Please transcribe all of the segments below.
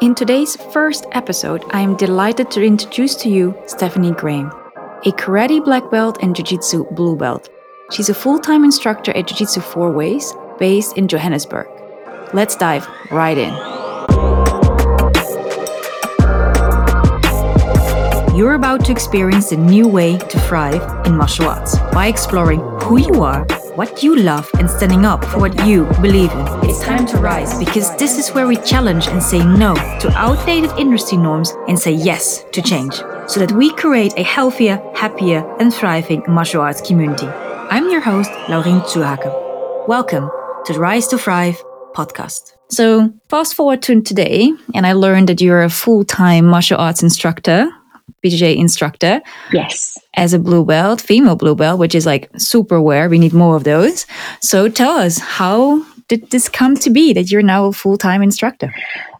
In today's first episode, I am delighted to introduce to you Stephanie Graham, a karate black belt and jiu jitsu blue belt. She's a full time instructor at Jiu Jitsu Four Ways, based in Johannesburg. Let's dive right in. You're about to experience a new way to thrive in martial arts by exploring who you are, what you love, and standing up for what you believe in. It's time to rise because this is where we challenge and say no to outdated industry norms and say yes to change so that we create a healthier, happier, and thriving martial arts community. I'm your host, Laurien Zuhaken. Welcome to the Rise to Thrive podcast. So, fast forward to today, and I learned that you're a full time martial arts instructor BJJ instructor. Yes. As a blue belt, female blue belt, which is like super rare. We need more of those. So tell us, how did this come to be that you're now a full time instructor?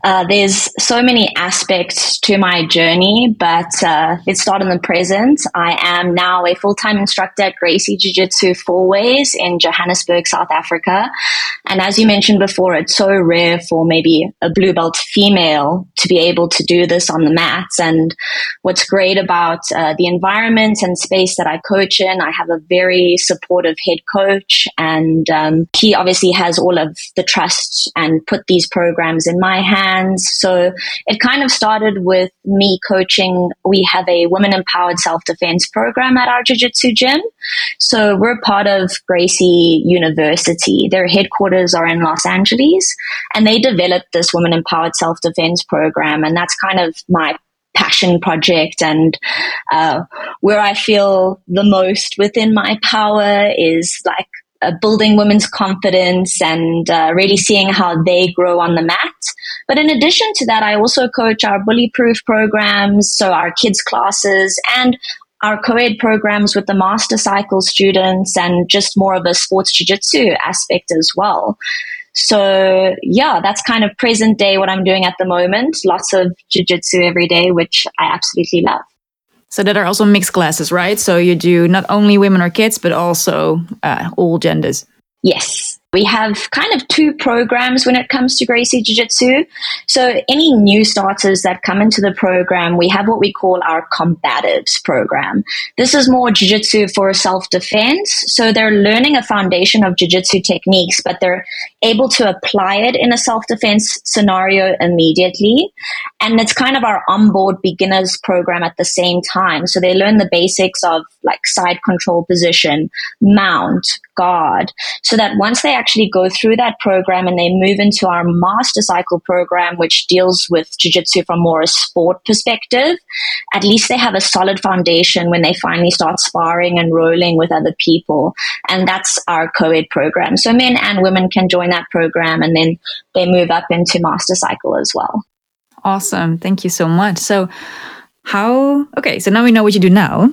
Uh, there's so many aspects to my journey, but uh, let's start in the present. I am now a full time instructor at Gracie Jiu Jitsu Four Ways in Johannesburg, South Africa. And as you mentioned before, it's so rare for maybe a blue belt female to be able to do this on the mats. And what's great about uh, the environment and space that I coach in, I have a very supportive head coach, and um, he obviously has all of the trust and put these programs in my hands so it kind of started with me coaching. We have a women empowered self defense program at our jiu jitsu gym. So we're part of Gracie University. Their headquarters are in Los Angeles and they developed this women empowered self defense program. And that's kind of my passion project and uh, where I feel the most within my power is like uh, building women's confidence and uh, really seeing how they grow on the mat. But in addition to that, I also coach our bully proof programs, so our kids classes and our co-ed programs with the master cycle students and just more of a sports jiu-jitsu aspect as well. So yeah, that's kind of present day what I'm doing at the moment. Lots of jiu-jitsu every day, which I absolutely love. So that are also mixed classes, right? So you do not only women or kids, but also uh, all genders. Yes. We have kind of two programs when it comes to Gracie Jiu Jitsu. So, any new starters that come into the program, we have what we call our combatives program. This is more Jiu Jitsu for self defense. So, they're learning a foundation of Jiu Jitsu techniques, but they're able to apply it in a self defense scenario immediately. And it's kind of our onboard beginners program at the same time. So, they learn the basics of like side control position, mount, guard, so that once they actually go through that program and they move into our master cycle program, which deals with jujitsu from more a sport perspective, at least they have a solid foundation when they finally start sparring and rolling with other people. And that's our co-ed program. So men and women can join that program and then they move up into master cycle as well. Awesome. Thank you so much. So how, okay, so now we know what you do now.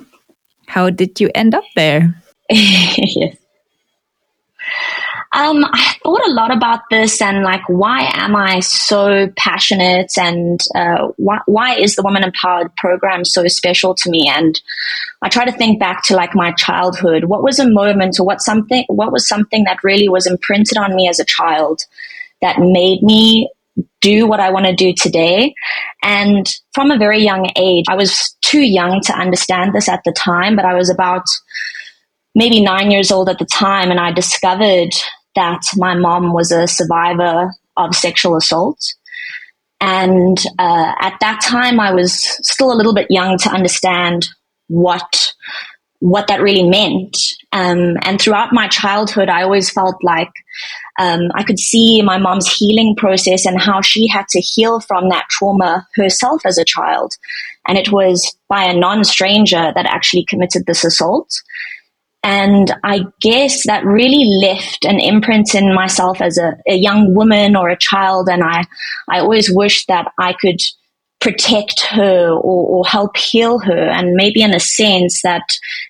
How did you end up there? yes. Um, I thought a lot about this and like, why am I so passionate and uh, why, why is the Women Empowered program so special to me? And I try to think back to like my childhood. What was a moment or what something, what was something that really was imprinted on me as a child that made me do what I want to do today. And from a very young age, I was too young to understand this at the time, but I was about maybe nine years old at the time, and I discovered that my mom was a survivor of sexual assault. And uh, at that time, I was still a little bit young to understand what what that really meant. Um, and throughout my childhood, I always felt like um, I could see my mom's healing process and how she had to heal from that trauma herself as a child. And it was by a non stranger that actually committed this assault. And I guess that really left an imprint in myself as a, a young woman or a child. And I, I always wished that I could protect her or, or, help heal her. And maybe in a sense that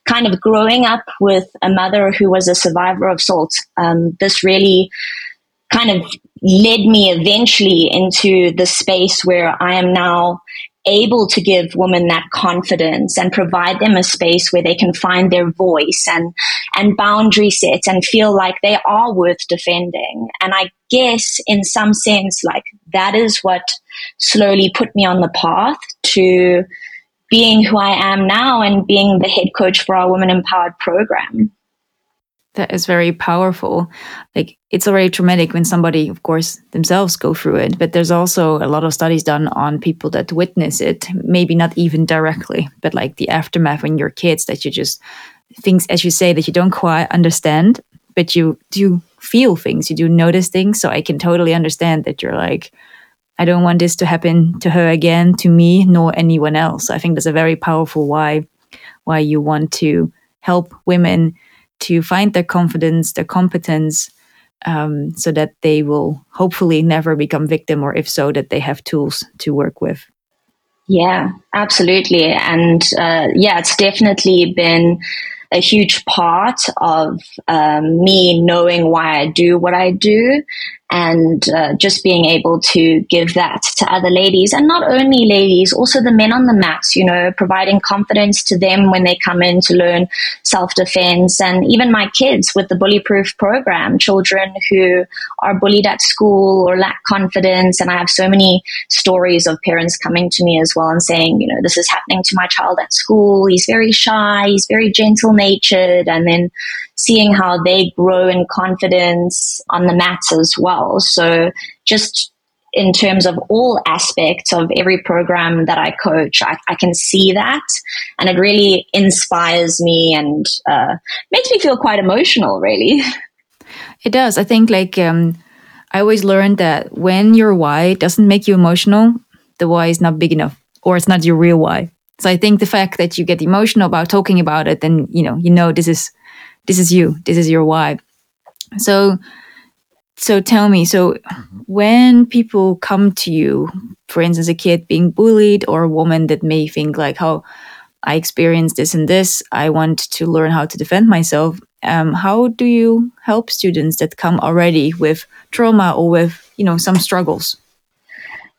kind of growing up with a mother who was a survivor of assault, um, this really kind of led me eventually into the space where I am now able to give women that confidence and provide them a space where they can find their voice and and boundary sets and feel like they are worth defending. And I guess in some sense, like that is what slowly put me on the path to being who I am now and being the head coach for our Women Empowered program that is very powerful. Like it's already traumatic when somebody, of course, themselves go through it, but there's also a lot of studies done on people that witness it, maybe not even directly, but like the aftermath when you're kids that you just things, as you say, that you don't quite understand, but you do feel things, you do notice things. So I can totally understand that you're like, I don't want this to happen to her again, to me, nor anyone else. I think that's a very powerful why why you want to help women to find their confidence, their competence, um, so that they will hopefully never become victim, or if so, that they have tools to work with. Yeah, absolutely, and uh, yeah, it's definitely been a huge part of um, me knowing why I do what I do and uh, just being able to give that to other ladies. And not only ladies also the men on the mats you know providing confidence to them when they come in to learn self-defense. And even my kids with the bully proof program children who are bullied at school or lack confidence. And i have so many stories of parents coming to me as well and saying you know this is happening to my child at school. He's very shy he's very gentle natured and then seeing how they grow in confidence on the mats as well. So just in terms of all aspects of every program that I coach, I, I can see that. And it really inspires me and uh, makes me feel quite emotional, really. It does. I think, like, um, I always learned that when your why doesn't make you emotional, the why is not big enough or it's not your real why. So I think the fact that you get emotional about talking about it, then you know, you know, this is this is you. This is your why. So so tell me so when people come to you for instance a kid being bullied or a woman that may think like how i experienced this and this. I want to learn how to defend myself um, how do you help students that come already with trauma or with you know some struggles?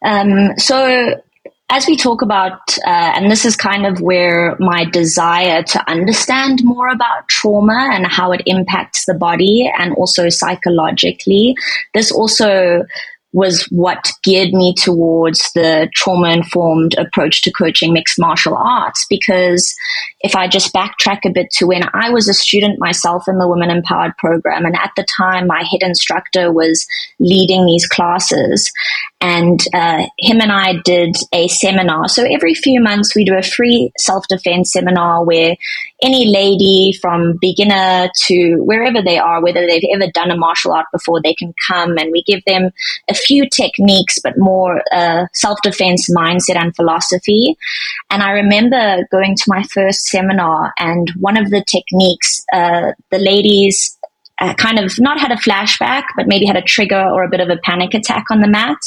Um, so as we talk about, uh, and this is kind of where my desire to understand more about trauma and how it impacts the body and also psychologically, this also was what geared me towards the trauma informed approach to coaching mixed martial arts. Because if I just backtrack a bit to when I was a student myself in the Women Empowered program, and at the time my head instructor was leading these classes, and uh, him and I did a seminar. So every few months we do a free self defense seminar where any lady from beginner to wherever they are, whether they've ever done a martial art before, they can come and we give them a few techniques, but more uh, self defense mindset and philosophy. And I remember going to my first seminar, and one of the techniques, uh, the ladies uh, kind of not had a flashback, but maybe had a trigger or a bit of a panic attack on the mat.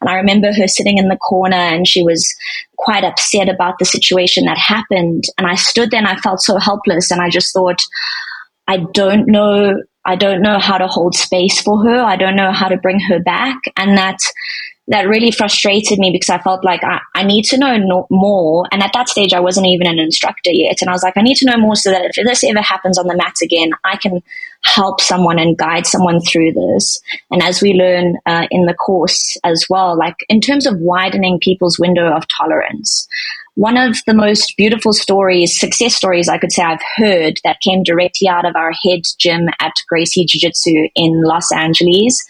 And I remember her sitting in the corner and she was quite upset about the situation that happened. And I stood there and I felt so helpless. And I just thought, I don't know. I don't know how to hold space for her. I don't know how to bring her back. And that that really frustrated me because I felt like I, I need to know no, more. And at that stage, I wasn't even an instructor yet. And I was like, I need to know more so that if this ever happens on the mat again, I can help someone and guide someone through this. And as we learn uh, in the course as well, like in terms of widening people's window of tolerance, one of the most beautiful stories, success stories I could say I've heard that came directly out of our head gym at Gracie Jiu Jitsu in Los Angeles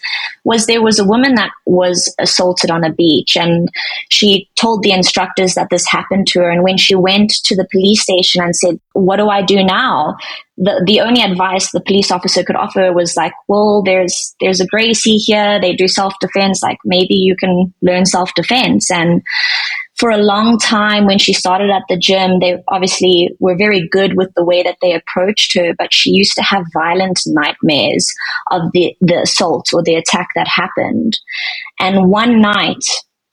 was there was a woman that was assaulted on a beach and she told the instructors that this happened to her. And when she went to the police station and said, What do I do now? The, the only advice the police officer could offer was like, well, there's, there's a Gracie here. They do self defense. Like maybe you can learn self defense. And for a long time when she started at the gym, they obviously were very good with the way that they approached her, but she used to have violent nightmares of the, the assault or the attack that happened. And one night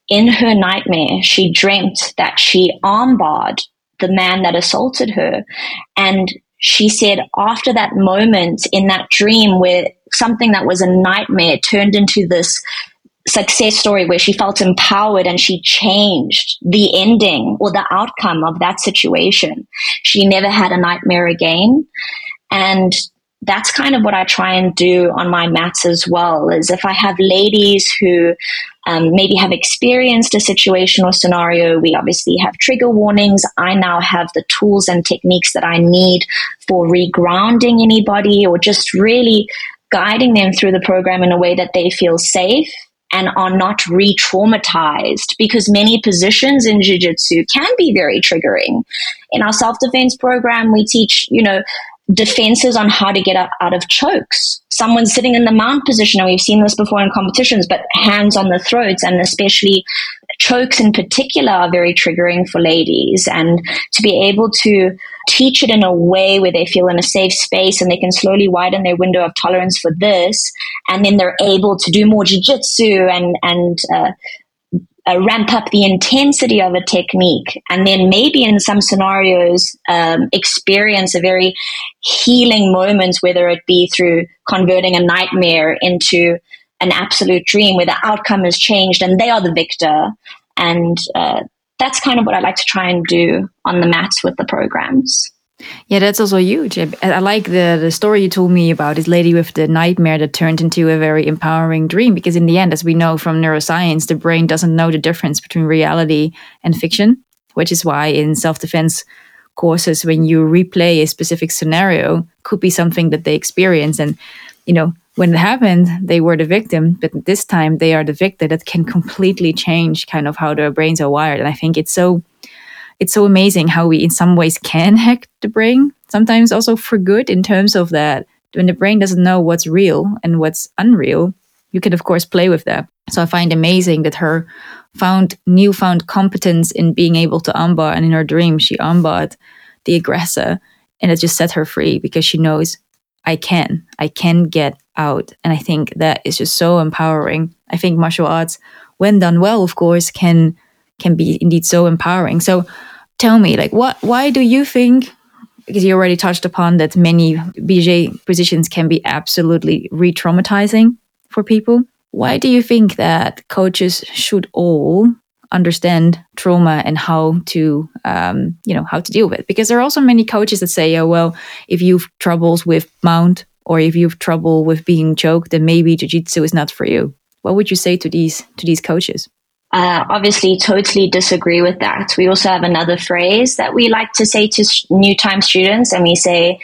in her nightmare, she dreamt that she armbarred the man that assaulted her. And she said after that moment in that dream where something that was a nightmare turned into this success story where she felt empowered and she changed the ending or the outcome of that situation. She never had a nightmare again. And that's kind of what I try and do on my mats as well. Is if I have ladies who um, maybe have experienced a situation or scenario, we obviously have trigger warnings. I now have the tools and techniques that I need for regrounding anybody or just really guiding them through the program in a way that they feel safe and are not re traumatized because many positions in jiu jitsu can be very triggering. In our self defense program, we teach, you know, defenses on how to get out of chokes. Someone's sitting in the mount position, and we've seen this before in competitions, but hands on the throats, and especially chokes in particular are very triggering for ladies. And to be able to teach it in a way where they feel in a safe space and they can slowly widen their window of tolerance for this, and then they're able to do more jujitsu and and uh, uh, ramp up the intensity of a technique and then maybe in some scenarios um, experience a very healing moment whether it be through converting a nightmare into an absolute dream where the outcome is changed and they are the victor and uh, that's kind of what i like to try and do on the mats with the programs yeah, that's also huge. I, I, like the the story you told me about this lady with the nightmare that turned into a very empowering dream. Because in the end, as we know from neuroscience, the brain doesn't know the difference between reality and fiction, which is why in self defense courses, when you replay a specific scenario, could be something that they experience, and you know when it happened, they were the victim, but this time they are the victor. That can completely change kind of how their brains are wired, and I think it's so it's so amazing how we in some ways can hack the brain sometimes also for good in terms of that when the brain doesn't know what's real and what's unreal you can of course play with that so i find amazing that her found newfound competence in being able to armbar and in her dream she armbarred the aggressor and it just set her free because she knows i can i can get out and i think that is just so empowering i think martial arts when done well of course can can be indeed so empowering so tell me, like, what? Why do you think? Because you already touched upon that many BJ positions can be absolutely re-traumatizing for people. Why do you think that coaches should all understand trauma and how to um, you know how to deal with it because there are also many coaches that say oh well if you've troubles with mount or if you've trouble with being choked then maybe jiu-jitsu is not for you. What would you say to these to these coaches? Uh, obviously totally disagree with that. We also have another phrase that we like to say to new time students, and we say,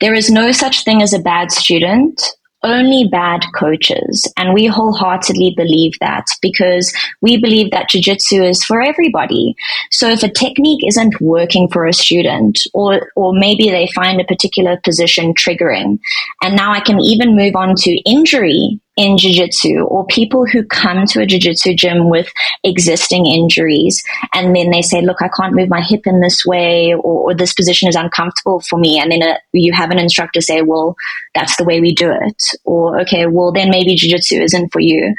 There is no such thing as a bad student, only bad coaches. And we wholeheartedly believe that because we believe that jujitsu is for everybody. So if a technique isn't working for a student, or, or maybe they find a particular position triggering, and now I can even move on to injury in jiu-jitsu or people who come to a jiu-jitsu gym with existing injuries and then they say look i can't move my hip in this way or, or this position is uncomfortable for me. And then a, you have an instructor say well that's the way we do it. Or okay well then maybe jiu-jitsu isn't for you.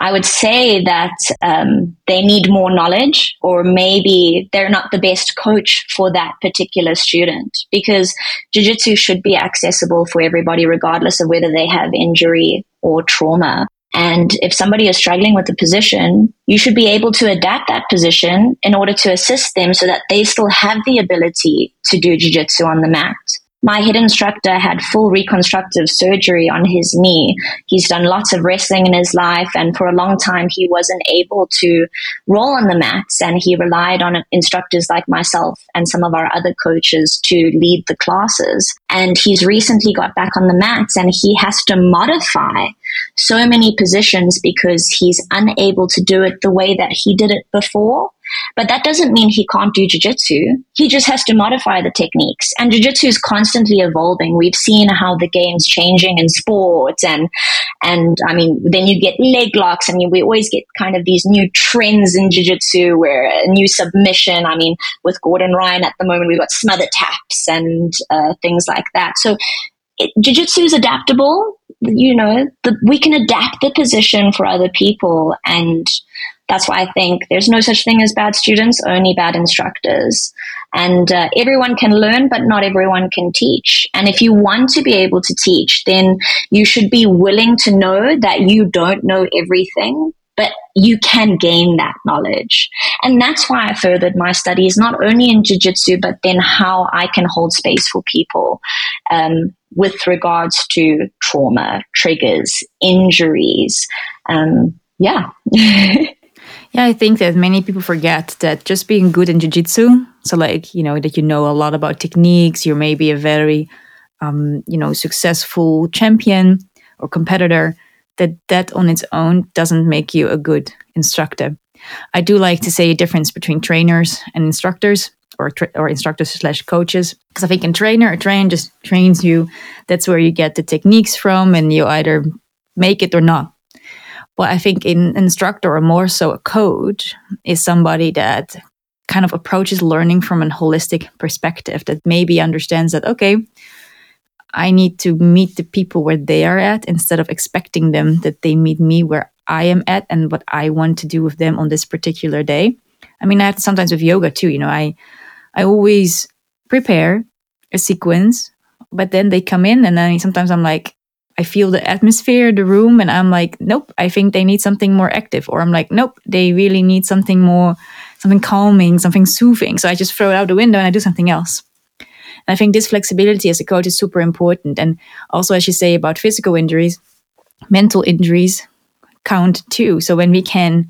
I would say that um, they need more knowledge or maybe they're not the best coach for that particular student because jiu-jitsu should be accessible for everybody regardless of whether they have injury or trauma. And if somebody is struggling with a position, you should be able to adapt that position in order to assist them so that they still have the ability to do jiu-jitsu on the mat my head instructor had full reconstructive surgery on his knee. He's done lots of wrestling in his life, and for a long time, he wasn't able to roll on the mats, and he relied on instructors like myself and some of our other coaches to lead the classes. And he's recently got back on the mats, and he has to modify so many positions because he's unable to do it the way that he did it before. But that doesn't mean he can't do jujitsu. He just has to modify the techniques. And jujitsu is constantly evolving. We've seen how the game's changing in sports and, and I mean, then you get leg locks and you, we always get kind of these new trends in jujitsu where a new submission. I mean, with Gordon Ryan at the moment, we've got smother taps and uh, things like that. So jiu-jitsu is adaptable you know the, we can adapt the position for other people and that's why i think there's no such thing as bad students only bad instructors and uh, everyone can learn but not everyone can teach and if you want to be able to teach then you should be willing to know that you don't know everything but you can gain that knowledge. And that's why I furthered my studies, not only in jiu-jitsu, but then how I can hold space for people um, with regards to trauma, triggers, injuries. Um, yeah. Yeah, I think that many people forget that just being good in jiu-jitsu, so like, you know, that you know a lot about techniques, you're maybe a very um, you know, successful champion or competitor, that that on its own doesn't make you a good instructor. I do like to say a difference between trainers and instructors or, tra- or instructors slash coaches. Because I think a trainer, a trainer just trains you. That's where you get the techniques from and you either make it or not. But I think an instructor or more so a coach is somebody that kind of approaches learning from a holistic perspective that maybe understands that, okay, I need to meet the people where they are at instead of expecting them that they meet me where I am at and what I want to do with them on this particular day. I mean, I have sometimes with yoga too, you know, I I always prepare a sequence, but then they come in and then sometimes I'm like, I feel the atmosphere, the room, and I'm like, nope, I think they need something more active. Or I'm like, nope, they really need something more, something calming, something soothing. So I just throw it out the window and I do something else. And I think this flexibility as a coach is super important. And also, as you say about physical injuries, mental injuries count too. So when we can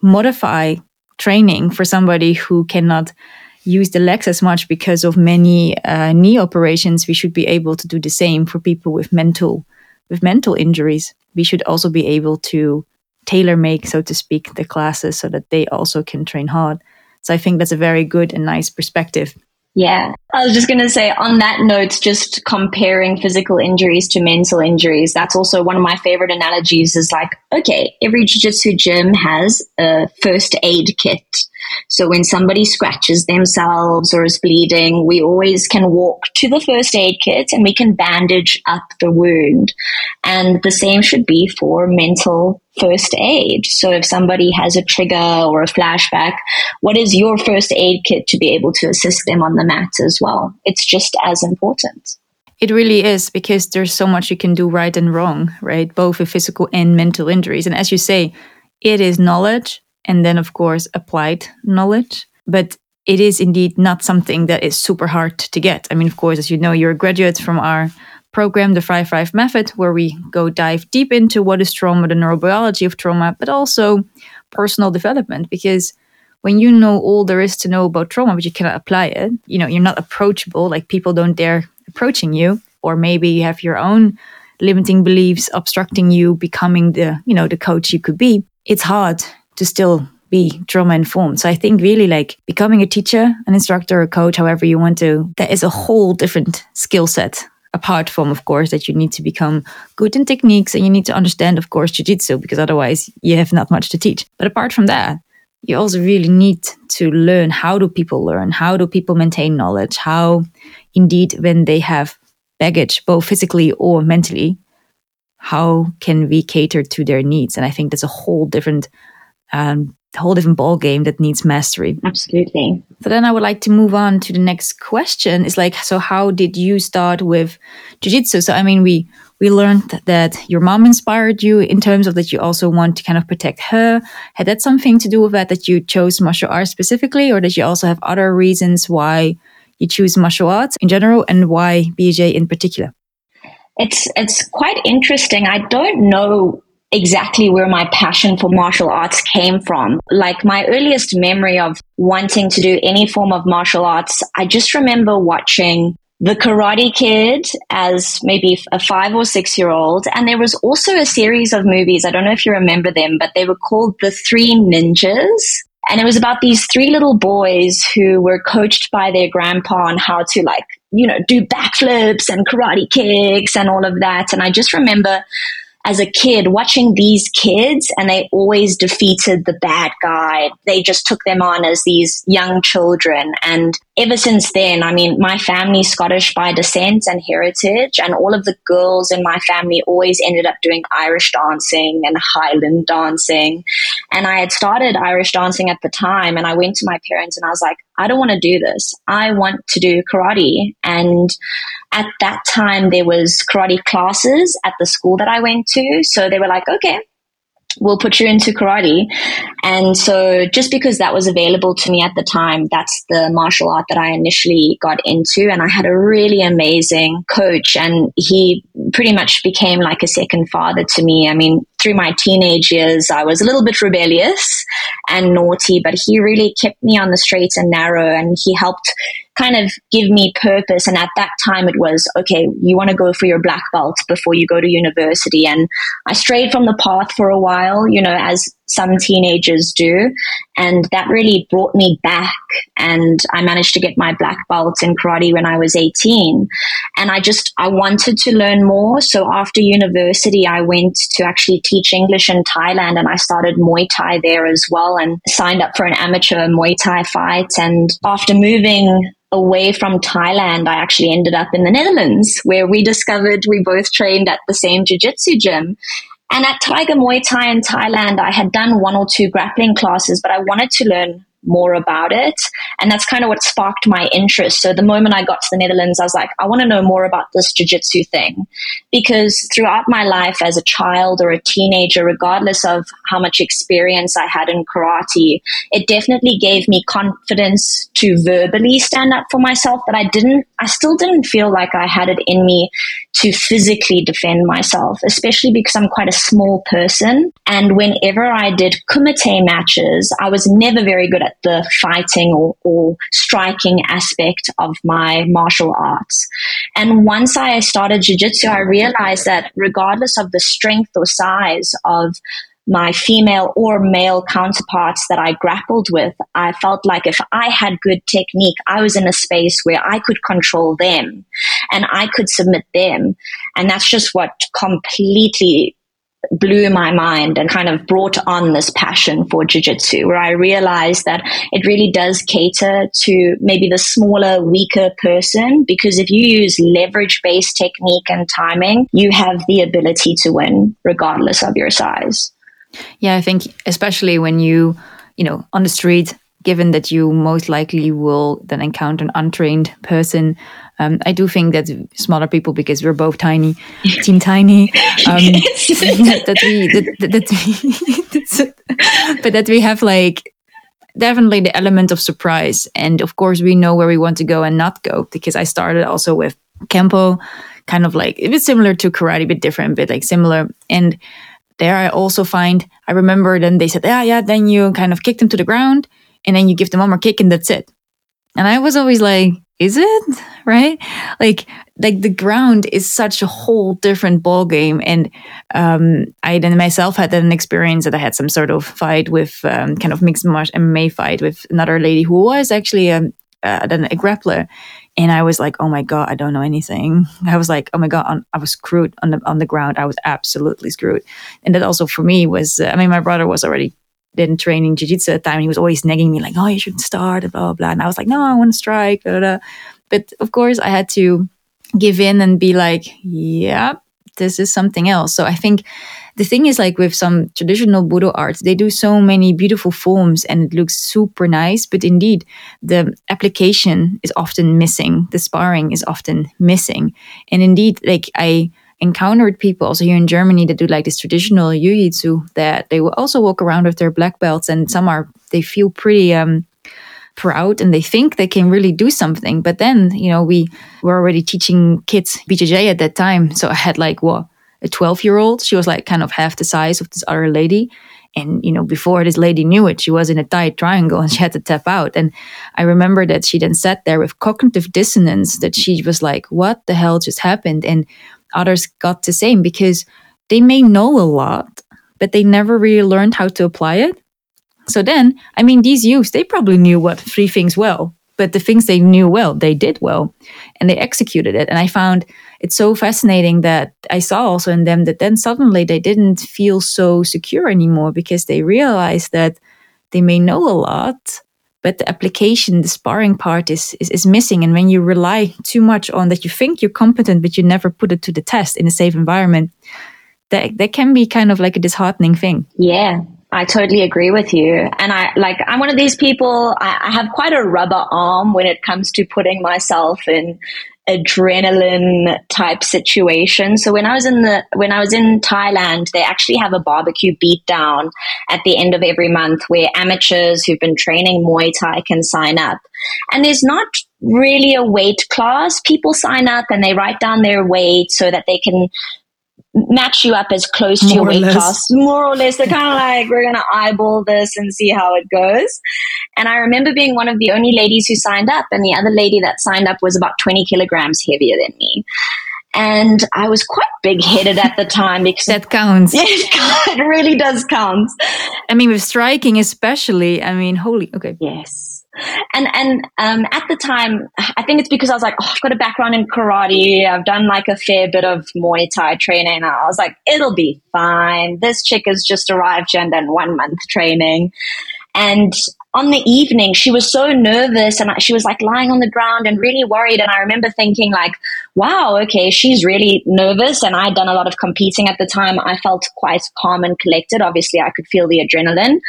modify training for somebody who cannot use the legs as much because of many uh, knee operations, we should be able to do the same for people with mental with mental injuries. We should also be able to tailor make, so to speak, the classes so that they also can train hard. So I think that's a very good and nice perspective. Yeah. I was just going to say on that note, just comparing physical injuries to mental injuries, that's also one of my favorite analogies is like, okay, every jiu-jitsu gym has a first aid kit. So when somebody scratches themselves or is bleeding, we always can walk to the first aid kit and we can bandage up the wound. And the same should be for mental first aid. So if somebody has a trigger or a flashback, what is your first aid kit to be able to assist them on the mat as well? It's just as important. It really is because there's so much you can do right and wrong, right? Both with physical and mental injuries. And as you say, it is knowledge and then, of course, applied knowledge. But it is indeed not something that is super hard to get. I mean, of course, as you know, you're a graduate from our program, the ThriveDrive method, where we go dive deep into what is trauma, the neurobiology of trauma, but also personal development. Because when you know all there is to know about trauma, but you cannot apply it, you know, you're not approachable, like people don't dare approaching you, or maybe you have your own limiting beliefs obstructing you becoming the, you know, the coach you could be. It's hard to still be trauma informed. So I think really like becoming a teacher, an instructor, a coach, however you want to, that is a whole different skill set apart from, of course, that you need to become good in techniques and you need to understand, of course, jujitsu, because otherwise you have not much to teach. But apart from that, you also really need to learn how do people learn? How do people maintain knowledge? How, indeed, when they have baggage, both physically or mentally, how can we cater to their needs? And I think that's a whole different um, whole different ball game that needs mastery. Absolutely. So then I would like to move on to the next question. Is like, so how did you start with jiu-jitsu? So I mean, we we learned that your mom inspired you in terms of that you also want to kind of protect her. Had that something to do with that that you chose martial arts specifically, or did you also have other reasons why you choose martial arts in general and why BJJ in particular? It's it's quite interesting. I don't know exactly where my passion for martial arts came from. Like my earliest memory of wanting to do any form of martial arts, I just remember watching The Karate Kid as maybe a five or six year old. And there was also a series of movies. I don't know if you remember them, but they were called The Three Ninjas. And it was about these three little boys who were coached by their grandpa on how to like, you know, do backflips and karate kicks and all of that. And I just remember as a kid watching these kids and they always defeated the bad guy. They just took them on as these young children. And ever since then, I mean, my family's Scottish by descent and heritage, and all of the girls in my family always ended up doing Irish dancing and Highland dancing. And I had started Irish dancing at the time, and I went to my parents and I was like, I don't want to do this. I want to do karate. And at that time, there was karate classes at the school that I went to. So they were like, okay, we'll put you into karate. And so just because that was available to me at the time, that's the martial art that I initially got into. And I had a really amazing coach and he pretty much became like a second father to me. I mean, through my teenage years, I was a little bit rebellious and naughty, but he really kept me on the straight and narrow and he helped kind of give me purpose. And at that time, it was okay, you want to go for your black belt before you go to university. And I strayed from the path for a while, you know, as some teenagers do. And that really brought me back. And I managed to get my black belt in karate when I was 18. And I just, I wanted to learn more. So after university, I went to actually teach English in Thailand and I started Muay Thai there as well and signed up for an amateur Muay Thai fight. And after moving away from Thailand, I actually ended up in the Netherlands where we discovered we both trained at the same jiu-jitsu gym. And at Tiger Muay Thai in Thailand, I had done one or two grappling classes, but I wanted to learn more about it. And that's kind of what sparked my interest. So the moment I got to the Netherlands, I was like, I want to know more about this jiu-jitsu thing. Because throughout my life as a child or a teenager, regardless of how much experience I had in karate, it definitely gave me confidence to verbally stand up for myself, but I didn't, I still didn't feel like I had it in me to physically defend myself, especially because I'm quite a small person. And whenever I did kumite matches, I was never very good at the fighting or, or striking aspect of my martial arts. And once I started jujitsu, I realized that regardless of the strength or size of my female or male counterparts that I grappled with, I felt like if I had good technique, I was in a space where I could control them and I could submit them. And that's just what completely blew my mind and kind of brought on this passion for jiu-jitsu where I realized that it really does cater to maybe the smaller, weaker person because if you use leverage based technique and timing, you have the ability to win regardless of your size. Yeah, I think especially when you, you know, on the street, given that you most likely will then encounter an untrained person. Um, I do think that smaller people, because we're both tiny, team tiny, um, that, we, that, that we, but that we have like definitely the element of surprise. And of course, we know where we want to go and not go because I started also with Kempo, kind of like it was similar to karate, but different, but like similar. And there I also find, I remember then they said, yeah, yeah, then you kind of kicked them to the ground and then you give them one more kick and that's it. And I was always like, is it right? Like, like the ground is such a whole different ball game. And um, I then myself had an experience that I had some sort of fight with um, kind of mixed martial MMA fight with another lady who was actually um, uh, a grappler, and I was like, oh my god, I don't know anything. I was like, oh my god, I was screwed on the on the ground. I was absolutely screwed. And that also for me was, uh, I mean, my brother was already been training jiu-jitsu at the time he was always nagging me like oh you shouldn't start blah blah blah. And i was like no i want to strike blah, blah. but of course i had to give in and be like yeah this is something else. So i think the thing is like with some traditional budo arts they do so many beautiful forms and it looks super nice but indeed the application is often missing the sparring is often missing. And indeed like i encountered people. Also here in Germany that do like this traditional jiu-jitsu that they will also walk around with their black belts and some are they feel pretty um proud and they think they can really do something. But then you know we were already teaching kids BJJ at that time. So I had like what a 12 year old she was like kind of half the size of this other lady. And you know before this lady knew it she was in a tight triangle and she had to tap out. And i remember that she then sat there with cognitive dissonance that she was like what the hell just happened? And others got the same because they may know a lot, but they never really learned how to apply it. So then, I mean, these youths, they probably knew what three things well, but the things they knew well, they did well and they executed it. And I found it so fascinating that I saw also in them that then suddenly they didn't feel so secure anymore because they realized that they may know a lot, but the application, the sparring part is, is, is missing. And when you rely too much on that, you think you're competent, but you never put it to the test in a safe environment, that that can be kind of like a disheartening thing. Yeah, I totally agree with you. And I like, I'm one of these people, I, I, have quite a rubber arm when it comes to putting myself in adrenaline type situation. So when I was in the when I was in Thailand, they actually have a barbecue beatdown at the end of every month where amateurs who've been training Muay Thai can sign up. And there's not really a weight class. People sign up and they write down their weight so that they can match you up as close to your weight class, more or less. They're kind of like, we're going to eyeball this and see how it goes. And I remember being one of the only ladies who signed up, and the other lady that signed up was about 20 kilograms heavier than me. And I was quite big headed at the time because that counts. Yeah, it really does count. I mean, with striking, especially, I mean, holy, okay. Yes and and um, at the time, I think it's because I was like, oh, I've got a background in karate. I've done like a fair bit of Muay Thai training. I was like, it'll be fine. This chick has just arrived and done one month training, and on the evening, she was so nervous and she was like lying on the ground and really worried. And I remember thinking, like, wow, okay, she's really nervous. And I'd done a lot of competing at the time. I felt quite calm and collected. Obviously, I could feel the adrenaline.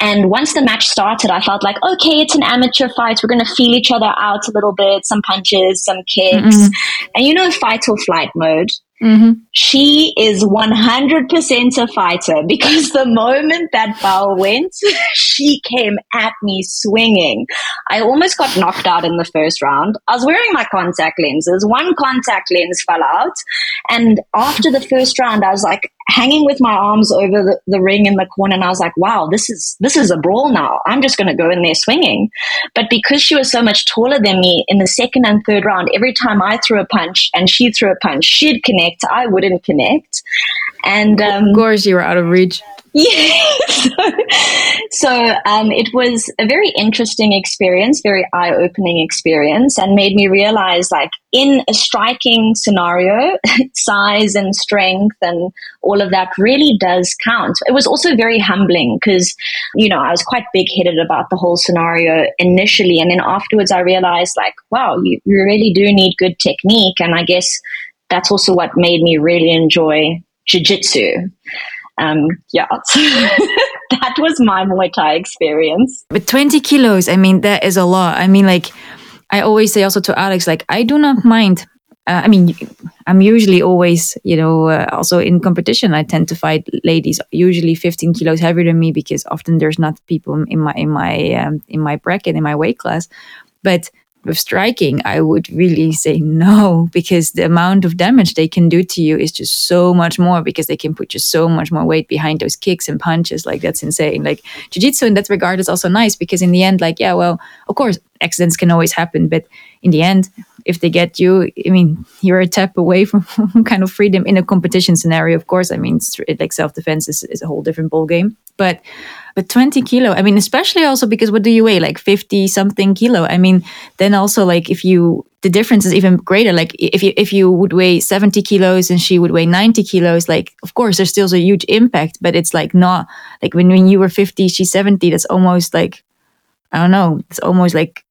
And once the match started, I felt like, okay, it's an amateur fight. We're going to feel each other out a little bit, some punches, some kicks. Mm-hmm. And you know, fight or flight mode. Mm-hmm. She is 100% a fighter because the moment that bell went, she came at me swinging. I almost got knocked out in the first round. I was wearing my contact lenses. One contact lens fell out. And after the first round, I was like, hanging with my arms over the, the ring in the corner and I was like, wow, this is this is a brawl now. I'm just gonna go in there swinging. But because she was so much taller than me in the second and third round, every time I threw a punch and she threw a punch, she'd connect, I wouldn't connect. And um, of course you were out of reach. Yeah. so um, it was a very interesting experience, very eye opening experience, and made me realize like in a striking scenario, size and strength and all of that really does count. It was also very humbling because, you know, I was quite big headed about the whole scenario initially. And then afterwards, I realized like, wow, you, you really do need good technique. And I guess that's also what made me really enjoy jiu jitsu um, yeah, that was my Muay Thai experience. But 20 kilos, I mean, that is a lot. I mean, like, I always say also to Alex, like, I do not mind. Uh, I mean, I'm usually always, you know, uh, also in competition, I tend to fight ladies usually 15 kilos heavier than me because often there's not people in my in my um, in my bracket in my weight class. But with striking, I would really say no, because the amount of damage they can do to you is just so much more because they can put just so much more weight behind those kicks and punches. Like that's insane. Like jiu-jitsu in that regard is also nice because in the end, like, yeah, well, of course, accidents can always happen, but in the end, if they get you, I mean, you're a tap away from kind of freedom in a competition scenario. Of course, I mean, like self defense is, is a whole different ball game. But but 20 kilo, I mean, especially also because what do you weigh? Like 50 something kilo. I mean, then also like if you, the difference is even greater. Like if you, if you would weigh 70 kilos and she would weigh 90 kilos, like, of course, there's still a huge impact, but it's like not like when, when you were 50, she's 70, that's almost like, I don't know, it's almost like,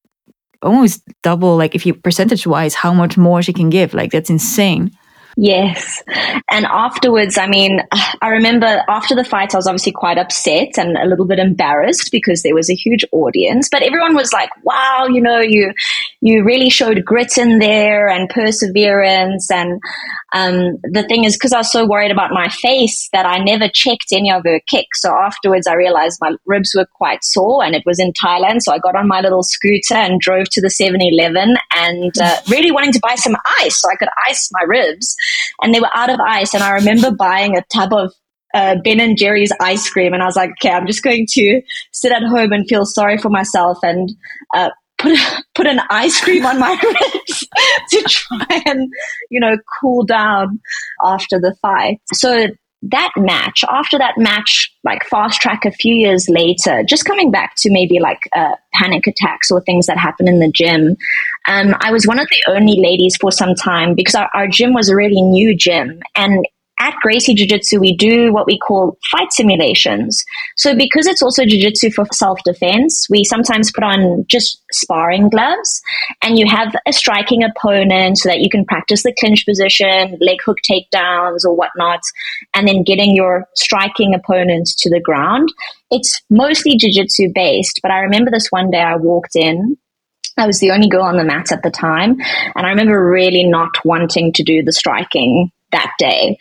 almost double, like if you percentage wise, how much more she can give. Like that's insane. Yes. And afterwards, I mean, I remember after the fight, I was obviously quite upset and a little bit embarrassed because there was a huge audience, but everyone was like, wow, you know, you, you really showed grit in there and perseverance. And, um, the thing is, because I was so worried about my face that I never checked any of her kicks. So afterwards, I realized my ribs were quite sore and it was in Thailand. So I got on my little scooter and drove to the 7 Eleven and uh, really wanting to buy some ice so I could ice my ribs and they were out of ice. And I remember buying a tub of uh, Ben and Jerry's ice cream, and I was like, okay, I'm just going to sit at home and feel sorry for myself and uh, put put an ice cream on my ribs to try and you know cool down after the fight. So that match, after that match, like fast track a few years later, just coming back to maybe like uh, panic attacks or things that happen in the gym, um, I was one of the only ladies for some time because our, our gym was a really new gym. And at Gracie Jiu Jitsu, we do what we call fight simulations. So, because it's also Jiu Jitsu for self defense, we sometimes put on just sparring gloves and you have a striking opponent so that you can practice the clinch position, leg hook takedowns, or whatnot, and then getting your striking opponent to the ground. It's mostly Jiu Jitsu based, but I remember this one day I walked in I was the only girl on the mat at the time. And I remember really not wanting to do the striking that day.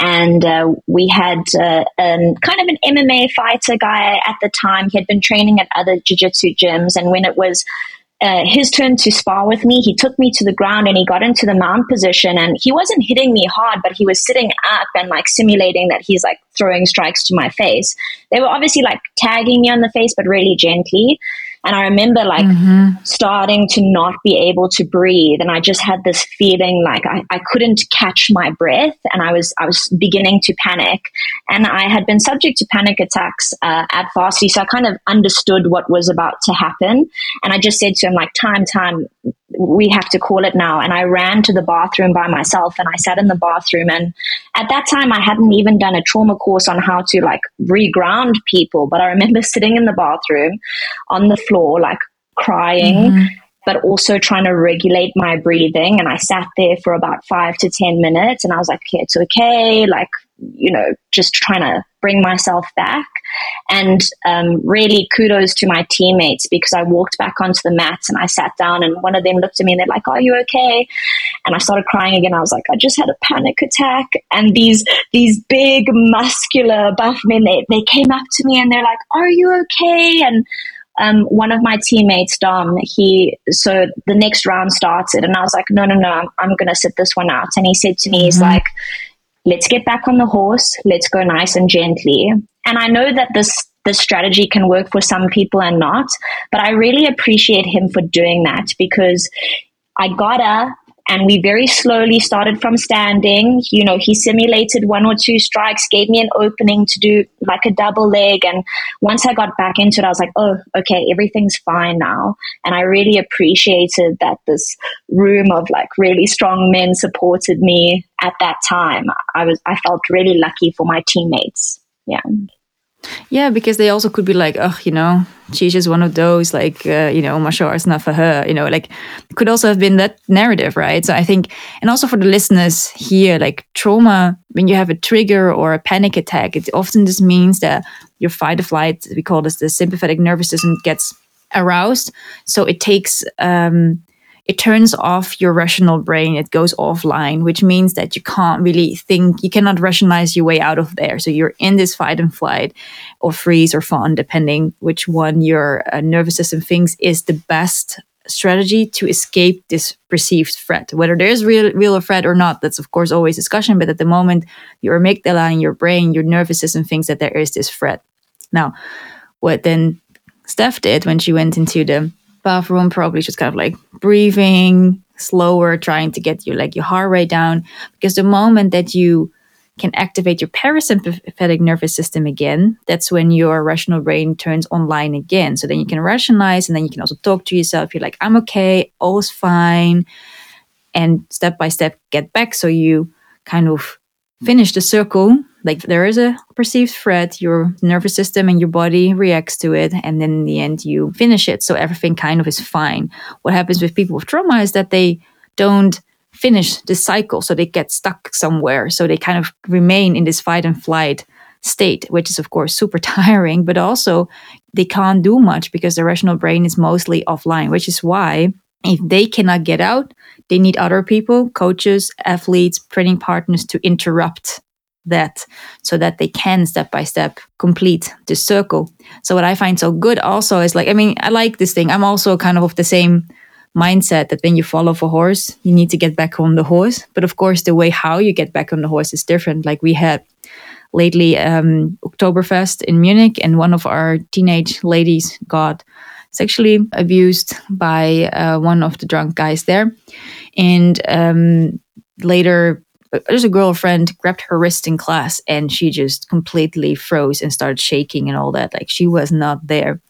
And uh, we had uh, um, kind of an MMA fighter guy at the time. He had been training at other jiu jitsu gyms. And when it was uh, his turn to spar with me, he took me to the ground and he got into the mount position. And he wasn't hitting me hard, but he was sitting up and like simulating that he's like throwing strikes to my face. They were obviously like tagging me on the face, but really gently. And I remember like mm-hmm. starting to not be able to breathe. And I just had this feeling like I, I couldn't catch my breath and I was, I was beginning to panic. And I had been subject to panic attacks uh, at varsity. So I kind of understood what was about to happen. And I just said to him like, time, time, we have to call it now. And I ran to the bathroom by myself and I sat in the bathroom. And at that time, I hadn't even done a trauma course on how to like reground people. But I remember sitting in the bathroom on the floor, like crying. Mm-hmm. But also trying to regulate my breathing. And I sat there for about five to 10 minutes and I was like, okay, it's okay. Like, you know, just trying to bring myself back. And um, really kudos to my teammates because I walked back onto the mats and I sat down and one of them looked at me and they're like, Are you okay? And I started crying again. I was like, I just had a panic attack. And these these big muscular buff men, they, they came up to me and they're like, Are you okay? And um, one of my teammates, Dom, he, so the next round started and I was like, no, no, no, I'm, I'm going to sit this one out. And he said to me, mm-hmm. he's like, let's get back on the horse. Let's go nice and gently. And I know that this this strategy can work for some people and not, but I really appreciate him for doing that because I got up and we very slowly started from standing. You know, he simulated one or two strikes, gave me an opening to do like a double leg. And once I got back into it, I was like, oh, okay, everything's fine now. And I really appreciated that this room of like really strong men supported me at that time. I was, I felt really lucky for my teammates. Yeah. Yeah, because they also could be like, oh, you know, she's just one of those, like, uh, you know, martial arts not for her, you know, like, could also have been that narrative, right? So I think, and also for the listeners here, like, trauma, when you have a trigger or a panic attack, it often just means that your fight or flight, we call this the sympathetic nervous system, gets aroused. So it takes, um, it turns off your rational brain. It goes offline, which means that you can't really think, you cannot rationalize your way out of there. So you're in this fight and flight or freeze or fawn, depending which one your uh, nervous system thinks is the best strategy to escape this perceived threat. Whether there is real, real threat or not, that's of course always discussion. But at the moment, your amygdala in your brain, your nervous system thinks that there is this threat. Now, what then Steph did when she went into the bathroom, probably just kind of like breathing slower, trying to get your like your heart rate down. Because the moment that you can activate your parasympathetic nervous system again, that's when your rational brain turns online again. So then you can rationalize and then you can also talk to yourself. You're like, I'm okay, all's fine. And step by step get back. So you kind of finish the circle like there is a perceived threat your nervous system and your body reacts to it and then in the end you finish it. So everything kind of is fine. What happens with people with trauma is that they don't finish the cycle so they get stuck somewhere. So they kind of remain in this fight and flight state which is of course super tiring but also they can't do much because the rational brain is mostly offline which is why if they cannot get out they need other people coaches athletes training partners to interrupt that so that they can step by step complete the circle. So what I find so good also is like I mean I like this thing. I'm also kind of of the same mindset that when you fall off a horse, you need to get back on the horse. But of course, the way how you get back on the horse is different. Like we had lately um, Oktoberfest in Munich, and one of our teenage ladies got sexually abused by uh, one of the drunk guys there, and um, later there's a girlfriend grabbed her wrist in class and she just completely froze and started shaking and all that. Like she was not there.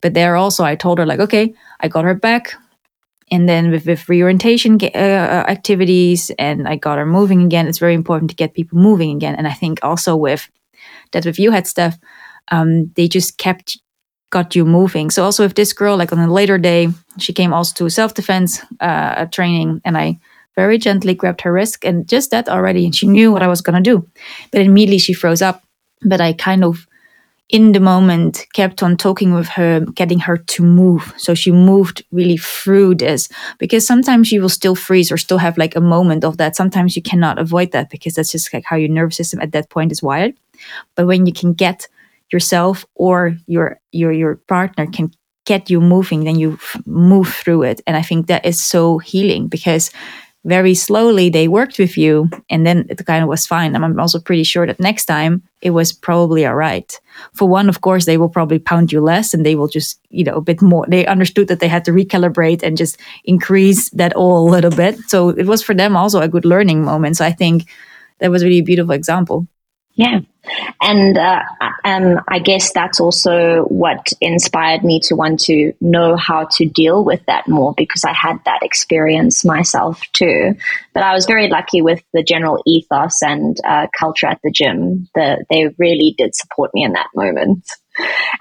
But there also, I told her, like, okay, I got her back. And then with, with reorientation uh, uh, activities and I got her moving again, it's very important to get people moving again. And I think also with that, with you had stuff, um, they just kept got you moving. So also with this girl, like on a later day, she came also to self defense uh, training, and I very gently grabbed her wrist and just that already and she knew what i was going to do but immediately she froze up but i kind of in the moment kept on talking with her, getting her to move. So she moved really through this because sometimes you will still freeze or still have like a moment of that. Sometimes you cannot avoid that because that's just like how your nervous system at that point is wired. But when you can get yourself or your your your partner can get you moving, then you move through it. And I think that is so healing because very slowly they worked with you and then it kind of was fine. I'm also pretty sure that next time it was probably all right. For one, of course, they will probably pound you less and they will just, you know, a bit more. They understood that they had to recalibrate and just increase that all a little bit. So it was for them also a good learning moment. So I think that was really a beautiful example. Yeah. And uh, um, I guess that's also what inspired me to want to know how to deal with that more because I had that experience myself too. But I was very lucky with the general ethos and uh, culture at the gym. The, they really did support me in that moment.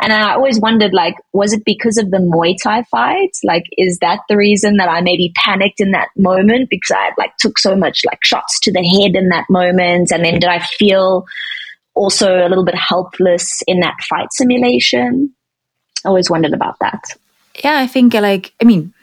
And I always wondered, like, was it because of the Muay Thai fights? Like, is that the reason that I maybe panicked in that moment because I like took so much like shots to the head in that moment, and then did I feel also a little bit helpless in that fight simulation? I always wondered about that. Yeah, I think like I mean,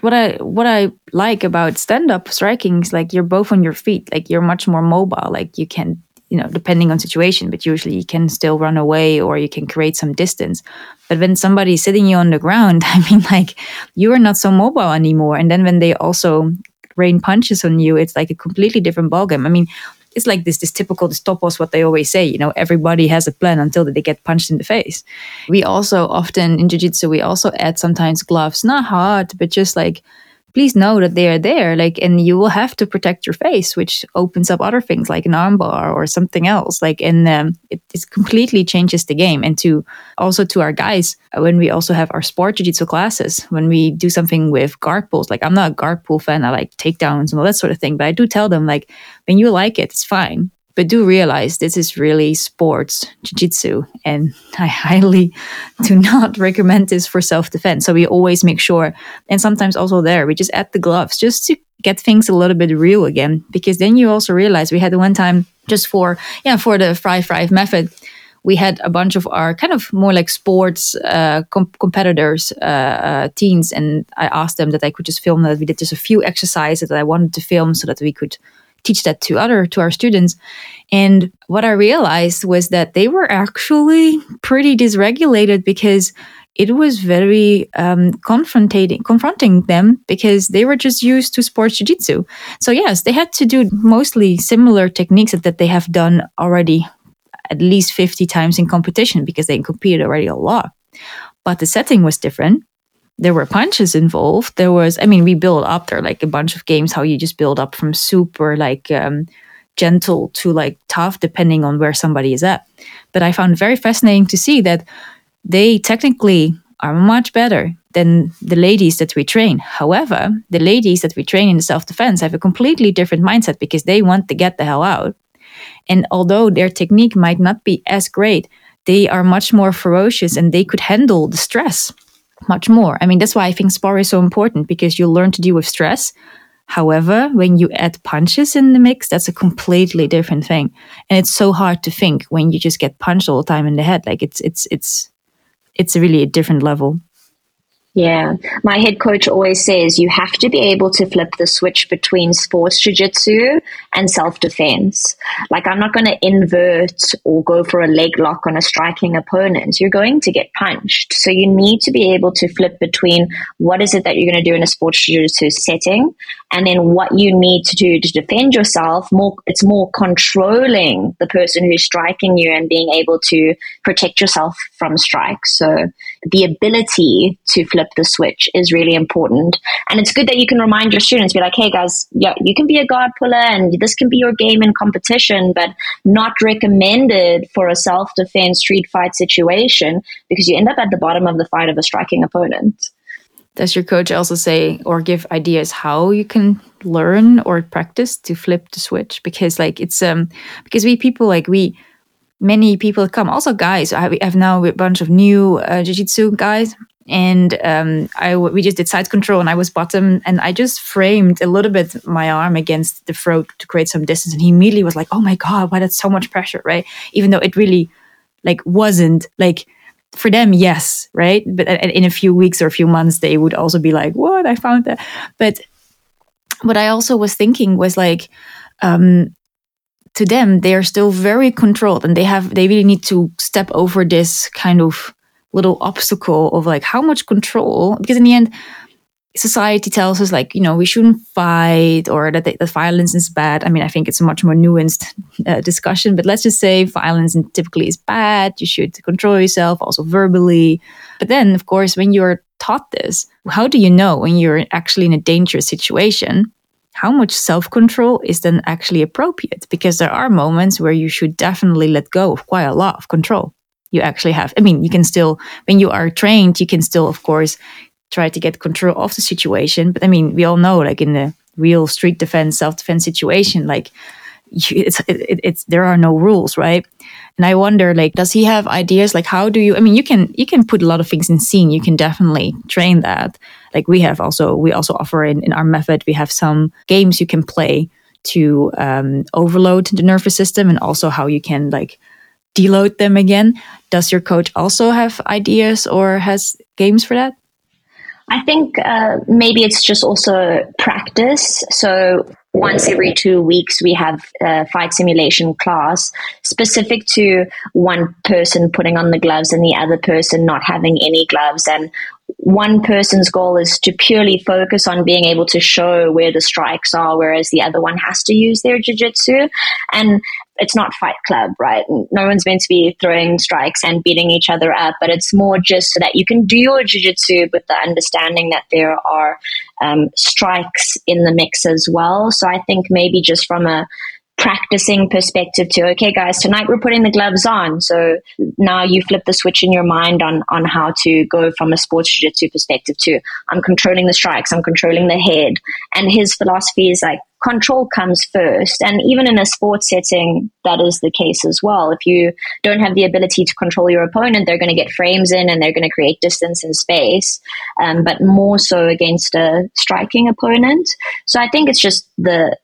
what I what I like about stand up striking is like you're both on your feet, like you're much more mobile, like you can you know, depending on situation, but usually you can still run away or you can create some distance. But when somebody's sitting you on the ground, I mean, like you are not so mobile anymore. And then when they also rain punches on you, it's like a completely different ballgame. I mean, it's like this this typical this topos what they always say you know everybody has a plan until they get punched in the face we also often in jiu-jitsu we also add sometimes gloves not hard but just like please know that they are there. Like, and you will have to protect your face, which opens up other things like an armbar or something else. Like, and um, it, it completely changes the game. And to also to our guys, uh, when we also have our sport jiu-jitsu classes, when we do something with guard pulls, like I'm not a guard pull fan, I like takedowns and all that sort of thing, but I do tell them like, when you like it, it's fine but do realize this is really sports jiu-jitsu and i highly do not recommend this for self-defense. So we always make sure and sometimes also there we just add the gloves just to get things a little bit real again because then you also realize we had one time just for yeah for the ThriveDrive method we had a bunch of our kind of more like sports uh, com- competitors, uh, uh, teens, and I asked them that I could just film that. We did just a few exercises that I wanted to film so that we could teach that to other to our students. And what i realized was that they were actually pretty dysregulated because it was very um, confronting confronting them because they were just used to sports jiu-jitsu. So yes they had to do mostly similar techniques that they have done already at least 50 times in competition because they competed already a lot. But the setting was different there were punches involved. There was, I mean, we build up there like a bunch of games, how you just build up from super like um, gentle to like tough, depending on where somebody is at. But I found very fascinating to see that they technically are much better than the ladies that we train. However, the ladies that we train in self defense have a completely different mindset because they want to get the hell out. And although their technique might not be as great, they are much more ferocious and they could handle the stress much more. I mean, that's why I think spar is so important because you learn to deal with stress. However, when you add punches in the mix, that's a completely different thing. And it's so hard to think when you just get punched all the time in the head. Like it's it's it's it's really a different level. Yeah. My head coach always says you have to be able to flip the switch between sports jiu-jitsu and self-defense. Like I'm not going to invert or go for a leg lock on a striking opponent. You're going to get punched. So you need to be able to flip between what is it that you're going to do in a sports jiu-jitsu setting and then what you need to do to defend yourself. More, it's more controlling the person who's striking you and being able to protect yourself from strikes. So the ability to flip the switch is really important. And it's good that you can remind your students, be like, hey guys, yeah, you can be a guard puller and this can be your game in competition, but not recommended for a self defense street fight situation because you end up at the bottom of the fight of a striking opponent. Does your coach also say or give ideas how you can learn or practice to flip the switch? Because like it's um because we people like we many people come also guys i have now a bunch of new uh, jiu-jitsu guys and um, I we just did side control and I was bottom and I just framed a little bit my arm against the throat to create some distance and he immediately was like oh my god why that's so much pressure right even though it really like wasn't like for them, yes, right? But in a few weeks or a few months, they would also be like, "What? I found that." But what I also was thinking was like, um, to them, they are still very controlled, and they have they really need to step over this kind of little obstacle of like how much control because in the end society tells us like you know we shouldn't fight or that the, violence is bad. I mean i think it's a much more nuanced uh, discussion but let's just say violence typically is bad. You should control yourself also verbally. But then of course when you're taught this how do you know when you're actually in a dangerous situation how much self-control is then actually appropriate? Because there are moments where you should definitely let go of quite a lot of control you actually have i mean you can still when you are trained you can still of course try to get control of the situation. But I mean, we all know, like in the real street defense, self defense situation, like it's it, it's there are no rules, right? And I wonder, like, does he have ideas? Like, how do you? I mean, you can you can put a lot of things in scene. You can definitely train that. Like we have also we also offer in in our method we have some games you can play to um, overload the nervous system and also how you can like deload them again. Does your coach also have ideas or has games for that? I think uh, maybe it's just also practice. So once every two weeks, we have a fight simulation class specific to one person putting on the gloves and the other person not having any gloves. And one person's goal is to purely focus on being able to show where the strikes are, whereas the other one has to use their jiu-jitsu. And it's not Fight Club, right? No one's meant to be throwing strikes and beating each other up, but it's more just so that you can do your jiu-jitsu with the understanding that there are um, strikes in the mix as well. So I think maybe just from a practicing perspective to okay guys tonight we're putting the gloves on so now you flip the switch in your mind on on how to go from a sports jiu-jitsu perspective to i'm controlling the strikes i'm controlling the head and his philosophy is like control comes first. And even in a sports setting that is the case as well. If you don't have the ability to control your opponent they're going to get frames in and they're going to create distance and space um, but more so against a striking opponent. So i think it's just the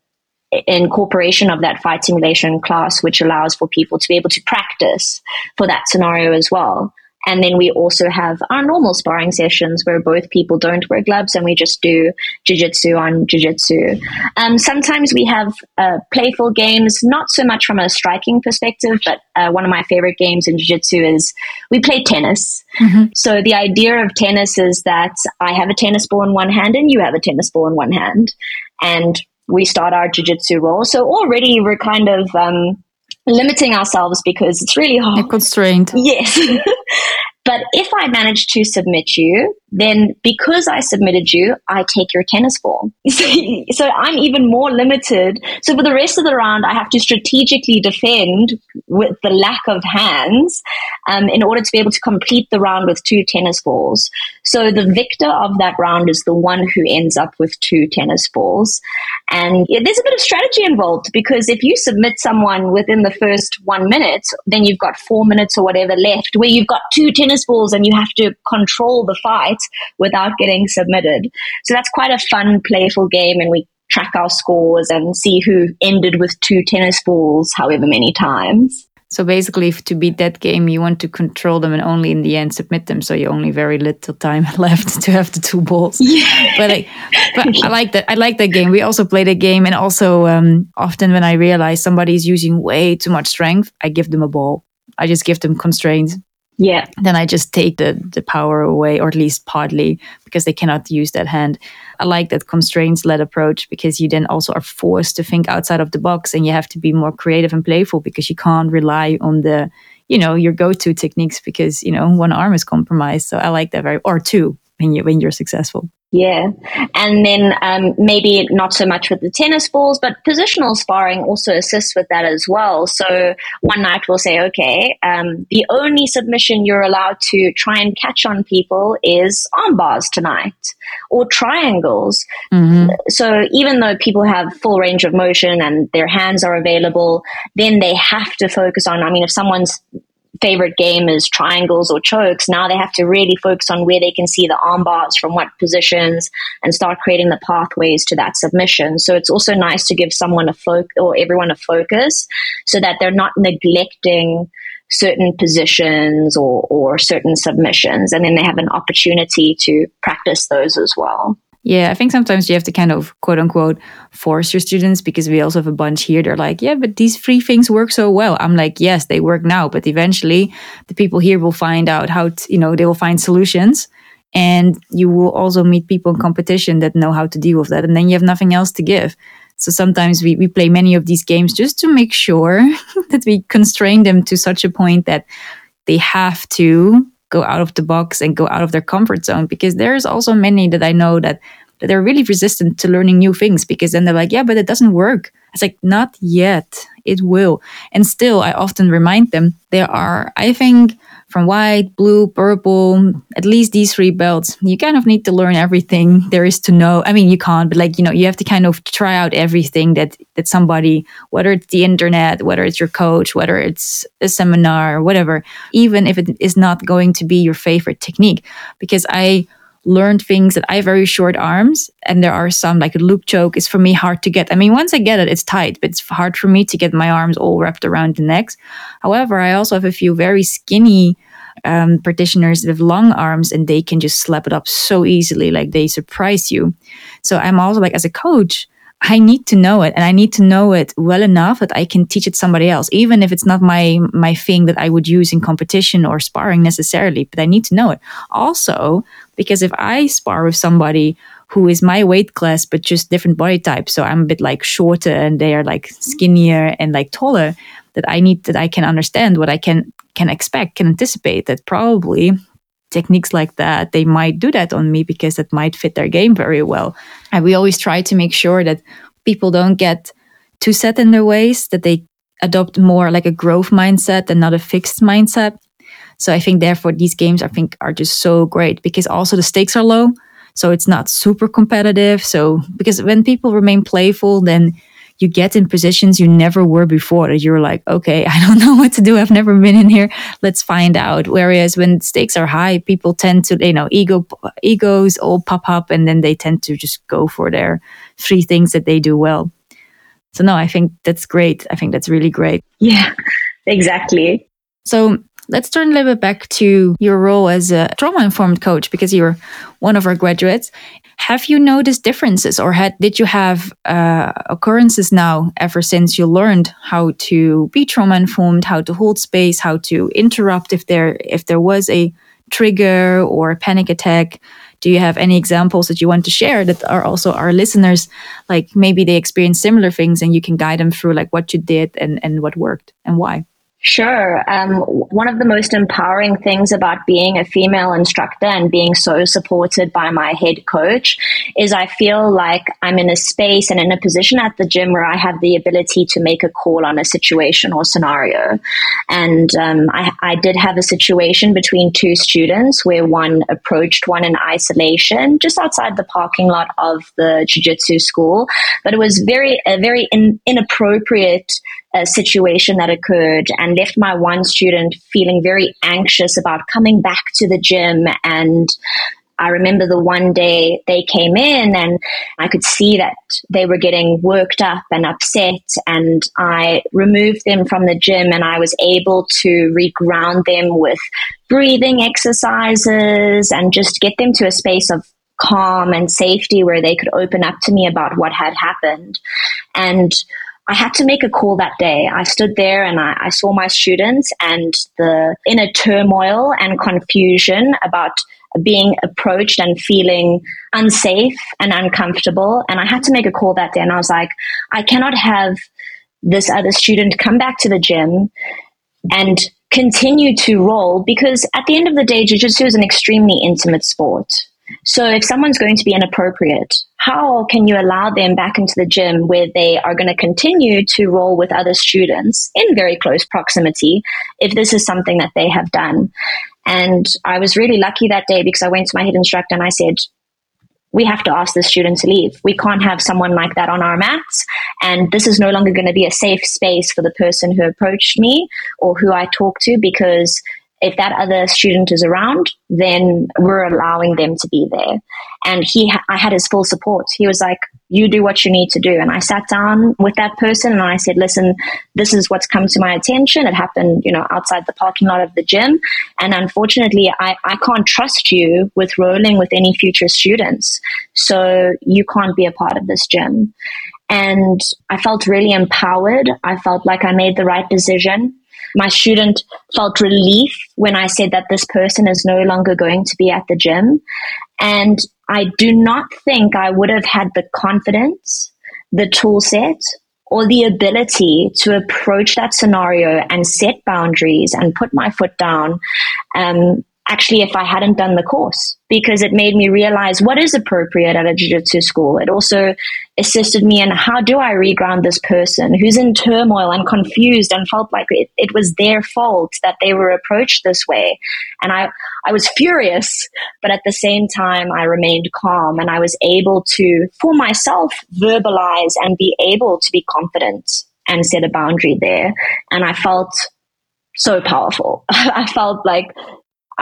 incorporation of that fight simulation class, which allows for people to be able to practice for that scenario as well. And then we also have our normal sparring sessions where both people don't wear gloves and we just do jujitsu on jujitsu. Um, sometimes we have uh, playful games, not so much from a striking perspective, but uh, one of my favorite games in jujitsu is we play tennis. Mm-hmm. So the idea of tennis is that I have a tennis ball in one hand and you have a tennis ball in one hand. And we start our jiu-jitsu roll. So already we're kind of um, limiting ourselves because it's really hard. They're constrained. Yes. but if I manage to submit you, then because I submitted you, I take your tennis ball. so I'm even more limited. So for the rest of the round, I have to strategically defend with the lack of hands um, in order to be able to complete the round with two tennis balls. So the victor of that round is the one who ends up with two tennis balls. And there's a bit of strategy involved because if you submit someone within the first one minute, then you've got four minutes or whatever left where you've got two tennis balls and you have to control the fight without getting submitted. So that's quite a fun, playful game, and we track our scores and see who ended with two tennis balls however many times. So basically, to beat that game, you want to control them and only in the end submit them. So you only very little time left to have the two balls. Yeah. But, I, but I like that. I like that game. We also play the game, and also um, often when I realize somebody is using way too much strength, I give them a ball. I just give them constraints yeah. Then i just take the the power away or at least partly because they cannot use that hand. I like that constraints led approach because you then also are forced to think outside of the box and you have to be more creative and playful because you can't rely on the you know your go-to techniques because you know one arm is compromised. So i like that very or two when you when you're successful yeah. And then um, maybe not so much with the tennis balls, but positional sparring also assists with that as well. So one night we'll say, okay, um, the only submission you're allowed to try and catch on people is arm bars tonight or triangles. Mm-hmm. So even though people have full range of motion and their hands are available, then they have to focus on, I mean, if someone's favorite game is triangles or chokes, now they have to really focus on where they can see the arm bars from what positions and start creating the pathways to that submission. So it's also nice to give someone a focus or everyone a focus so that they're not neglecting certain positions or, or certain submissions. And then they have an opportunity to practice those as well. Yeah, I think sometimes you have to kind of quote unquote force your students because we also have a bunch here. They're like, yeah, but these three things work so well. I'm like, yes, they work now, but eventually the people here will find out how, to, you know, they will find solutions and you will also meet people in competition that know how to deal with that. And then you have nothing else to give. So sometimes we, we play many of these games just to make sure that we constrain them to such a point that they have to go out of the box and go out of their comfort zone because there's also many that I know that that they're really resistant to learning new things because then they're like, yeah, but it doesn't work. It's like, not yet. It will. And still, I often remind them there are, I think, from white, blue, purple, at least these three belts, you kind of need to learn everything there is to know. I mean, you can't, but like, you know, you have to kind of try out everything that, that somebody, whether it's the internet, whether it's your coach, whether it's a seminar, or whatever, even if it is not going to be your favorite technique. Because I, learned things that I have very short arms, and there are some like a loop choke is for me hard to get. I mean, once I get it, it's tight, but it's hard for me to get my arms all wrapped around the necks. However, I also have a few very skinny um, practitioners with long arms, and they can just slap it up so easily, like they surprise you. So I'm also like, as a coach, I need to know it and I need to know it well enough that I can teach it somebody else, even if it's not my my thing that I would use in competition or sparring necessarily, but I need to know it. Also, because if I spar with somebody who is my weight class but just different body type, so I'm a bit like shorter and they are like skinnier and like taller, that I need that I can understand what I can can expect, can anticipate that probably techniques like that, they might do that on me because that might fit their game very well. And we always try to make sure that people don't get too set in their ways, that they adopt more like a growth mindset and not a fixed mindset. So I think therefore these games I think are just so great because also the stakes are low. So it's not super competitive. So because when people remain playful, then you get in positions you never were before that you're like, okay, I don't know what to do. I've never been in here. Let's find out. Whereas when stakes are high, people tend to, you know, ego egos all pop up and then they tend to just go for their three things that they do well. So no, I think that's great. I think that's really great. Yeah, exactly. So let's turn a little bit back to your role as a trauma informed coach because you're one of our graduates have you noticed differences, or had did you have uh, occurrences now ever since you learned how to be trauma informed, how to hold space, how to interrupt if there if there was a trigger or a panic attack? Do you have any examples that you want to share that are also our listeners, like maybe they experience similar things and you can guide them through like what you did and, and what worked and why? Sure. Um, one of the most empowering things about being a female instructor and being so supported by my head coach is I feel like I'm in a space and in a position at the gym where I have the ability to make a call on a situation or scenario. And um, I, I did have a situation between two students where one approached one in isolation just outside the parking lot of the jiu-jitsu school, but it was very a very in, inappropriate a situation that occurred and left my one student feeling very anxious about coming back to the gym and I remember the one day they came in and I could see that they were getting worked up and upset and I removed them from the gym and I was able to reground them with breathing exercises and just get them to a space of calm and safety where they could open up to me about what had happened. And I had to make a call that day. I stood there and I, I, saw my students and the inner turmoil and confusion about being approached and feeling unsafe and uncomfortable. And I had to make a call that day. And I was like, I cannot have this other student come back to the gym and continue to roll because at the end of the day, jiu-jitsu is an extremely intimate sport. So if someone's going to be inappropriate, how can you allow them back into the gym where they are going to continue to roll with other students in very close proximity if this is something that they have done? And I was really lucky that day because I went to my head instructor and I said, we have to ask the student to leave. We can't have someone like that on our mats. And this is no longer going to be a safe space for the person who approached me or who I talked to because if that other student is around, then we're allowing them to be there. And he, I had his full support. He was like, you do what you need to do. And I sat down with that person and I said, listen, this is what's come to my attention. It happened, you know, outside the parking lot of the gym. And unfortunately, I, I can't trust you with rolling with any future students. So you can't be a part of this gym. And I felt really empowered. I felt like I made the right decision. My student felt relief when I said that this person is no longer going to be at the gym. And I do not think I would have had the confidence, the tool set, or the ability to approach that scenario and set boundaries and put my foot down um, actually if I hadn't done the course because it made me realize what is appropriate at a jiu-jitsu school. It also assisted me in how do I reground this person who's in turmoil and confused and felt like it, it was their fault that they were approached this way. And I, I was furious, but at the same time, I remained calm and I was able to, for myself, verbalize and be able to be confident and set a boundary there. And I felt so powerful. I felt like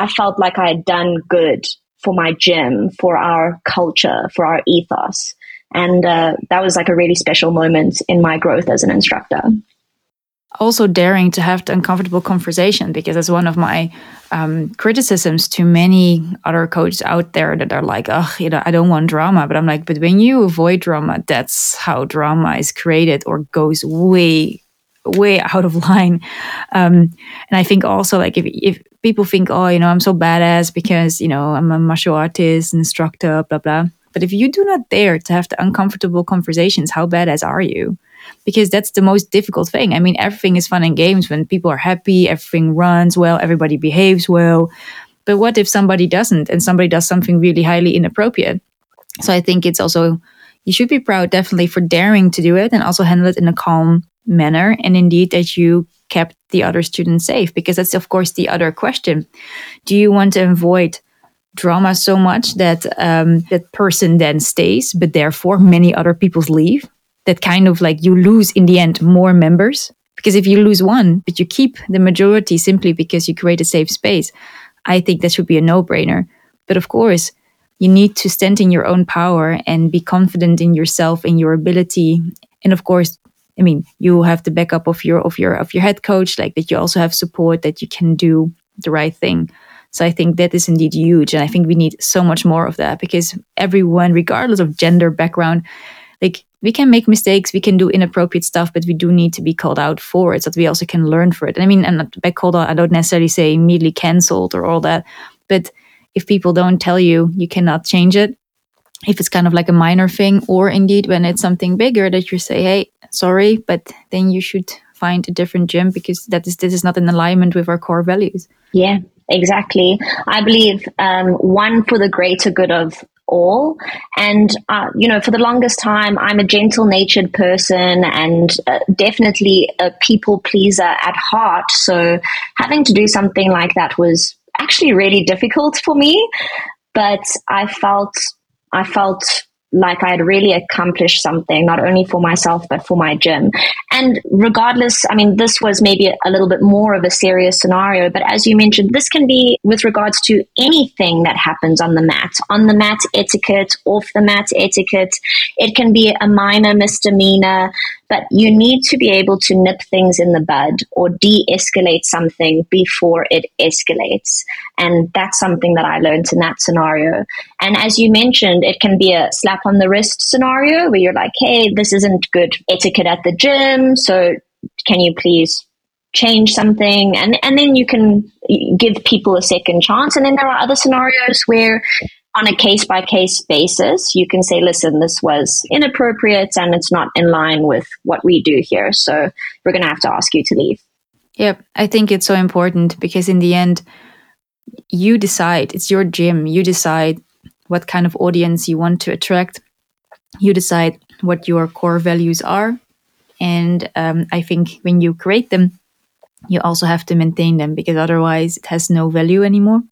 I felt like I had done good for my gym, for our culture, for our ethos. And uh, that was like a really special moment in my growth as an instructor. Also, daring to have the uncomfortable conversation because that's one of my um, criticisms to many other coaches out there that are like, oh, you know, I don't want drama. But I'm like, but when you avoid drama, that's how drama is created or goes way way out of line. Um, and I think also like if if people think, oh, you know, I'm so badass because you know I'm a martial artist, instructor, blah blah. But if you do not dare to have the uncomfortable conversations, how badass are you? Because that's the most difficult thing. I mean, everything is fun and games when people are happy, everything runs well, everybody behaves well. But what if somebody doesn't and somebody does something really highly inappropriate? So I think it's also you should be proud definitely for daring to do it and also handle it in a calm manner and indeed that you kept the other students safe because that's of course the other question. Do you want to avoid drama so much that um, that person then stays but therefore many other people leave? That kind of like you lose in the end more members? Because if you lose one but you keep the majority simply because you create a safe space i think that should be a no-brainer. But of course you need to stand in your own power and be confident in yourself and your ability and of course I mean, you have the backup of your of your of your head coach, like that you also have support that you can do the right thing. So I think that is indeed huge. And I think we need so much more of that because everyone, regardless of gender background, like we can make mistakes, we can do inappropriate stuff, but we do need to be called out for it so that we also can learn for it. And I mean, and back called out, I don't necessarily say immediately cancelled or all that, but if people don't tell you you cannot change it, if it's kind of like a minor thing, or indeed when it's something bigger that you say, hey, sorry, but then you should find a different gym because that is this is not in alignment with our core values. Yeah, exactly. I believe um, one for the greater good of all. And, uh, you know, for the longest time, I'm a gentle natured person and uh, definitely a people pleaser at heart. So having to do something like that was actually really difficult for me. But I felt, I felt like I had really accomplished something, not only for myself, but for my gym. And regardless, I mean, this was maybe a little bit more of a serious scenario, but as you mentioned, this can be with regards to anything that happens on the mat, on the mat etiquette, off the mat etiquette. It can be a minor misdemeanor, but you need to be able to nip things in the bud or de escalate something before it escalates. And that's something that I learned in that scenario. And as you mentioned, it can be a slap on the wrist scenario where you're like, hey, this isn't good etiquette at the gym. So can you please change something and and then you can give people a second chance and then there are other scenarios where on a case by case basis, you can say, listen, this was inappropriate and it's not in line with what we do here. So we're going to have to ask you to leave. Yep. I think it's so important because in the end, you decide, it's your gym. You decide what kind of audience you want to attract. You decide what your core values are. And um, I think when you create them, you also have to maintain them because otherwise it has no value anymore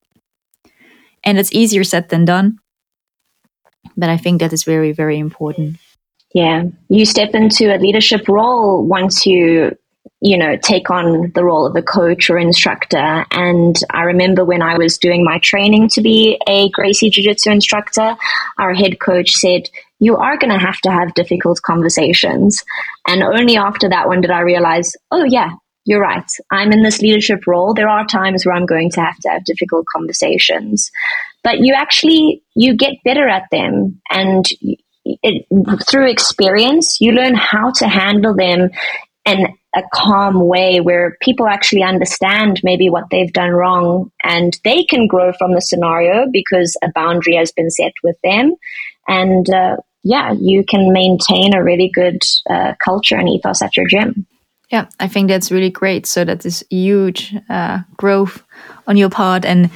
and it's easier said than done but i think that is very very important yeah you step into a leadership role once you you know, take on the role of a coach or instructor. And I remember when I was doing my training to be a Gracie Jiu Jitsu instructor, our head coach said, You are going to have to have difficult conversations. And only after that one did I realize, Oh, yeah, you're right. I'm in this leadership role. There are times where I'm going to have to have difficult conversations, but you actually you get better at them, and it, through experience, you learn how to handle them in a calm way where people actually understand maybe what they've done wrong, and they can grow from the scenario because a boundary has been set with them, and uh, yeah, you can maintain a really good uh, culture and ethos at your gym. Yeah, I think that's really great. So that is huge uh, growth on your part, and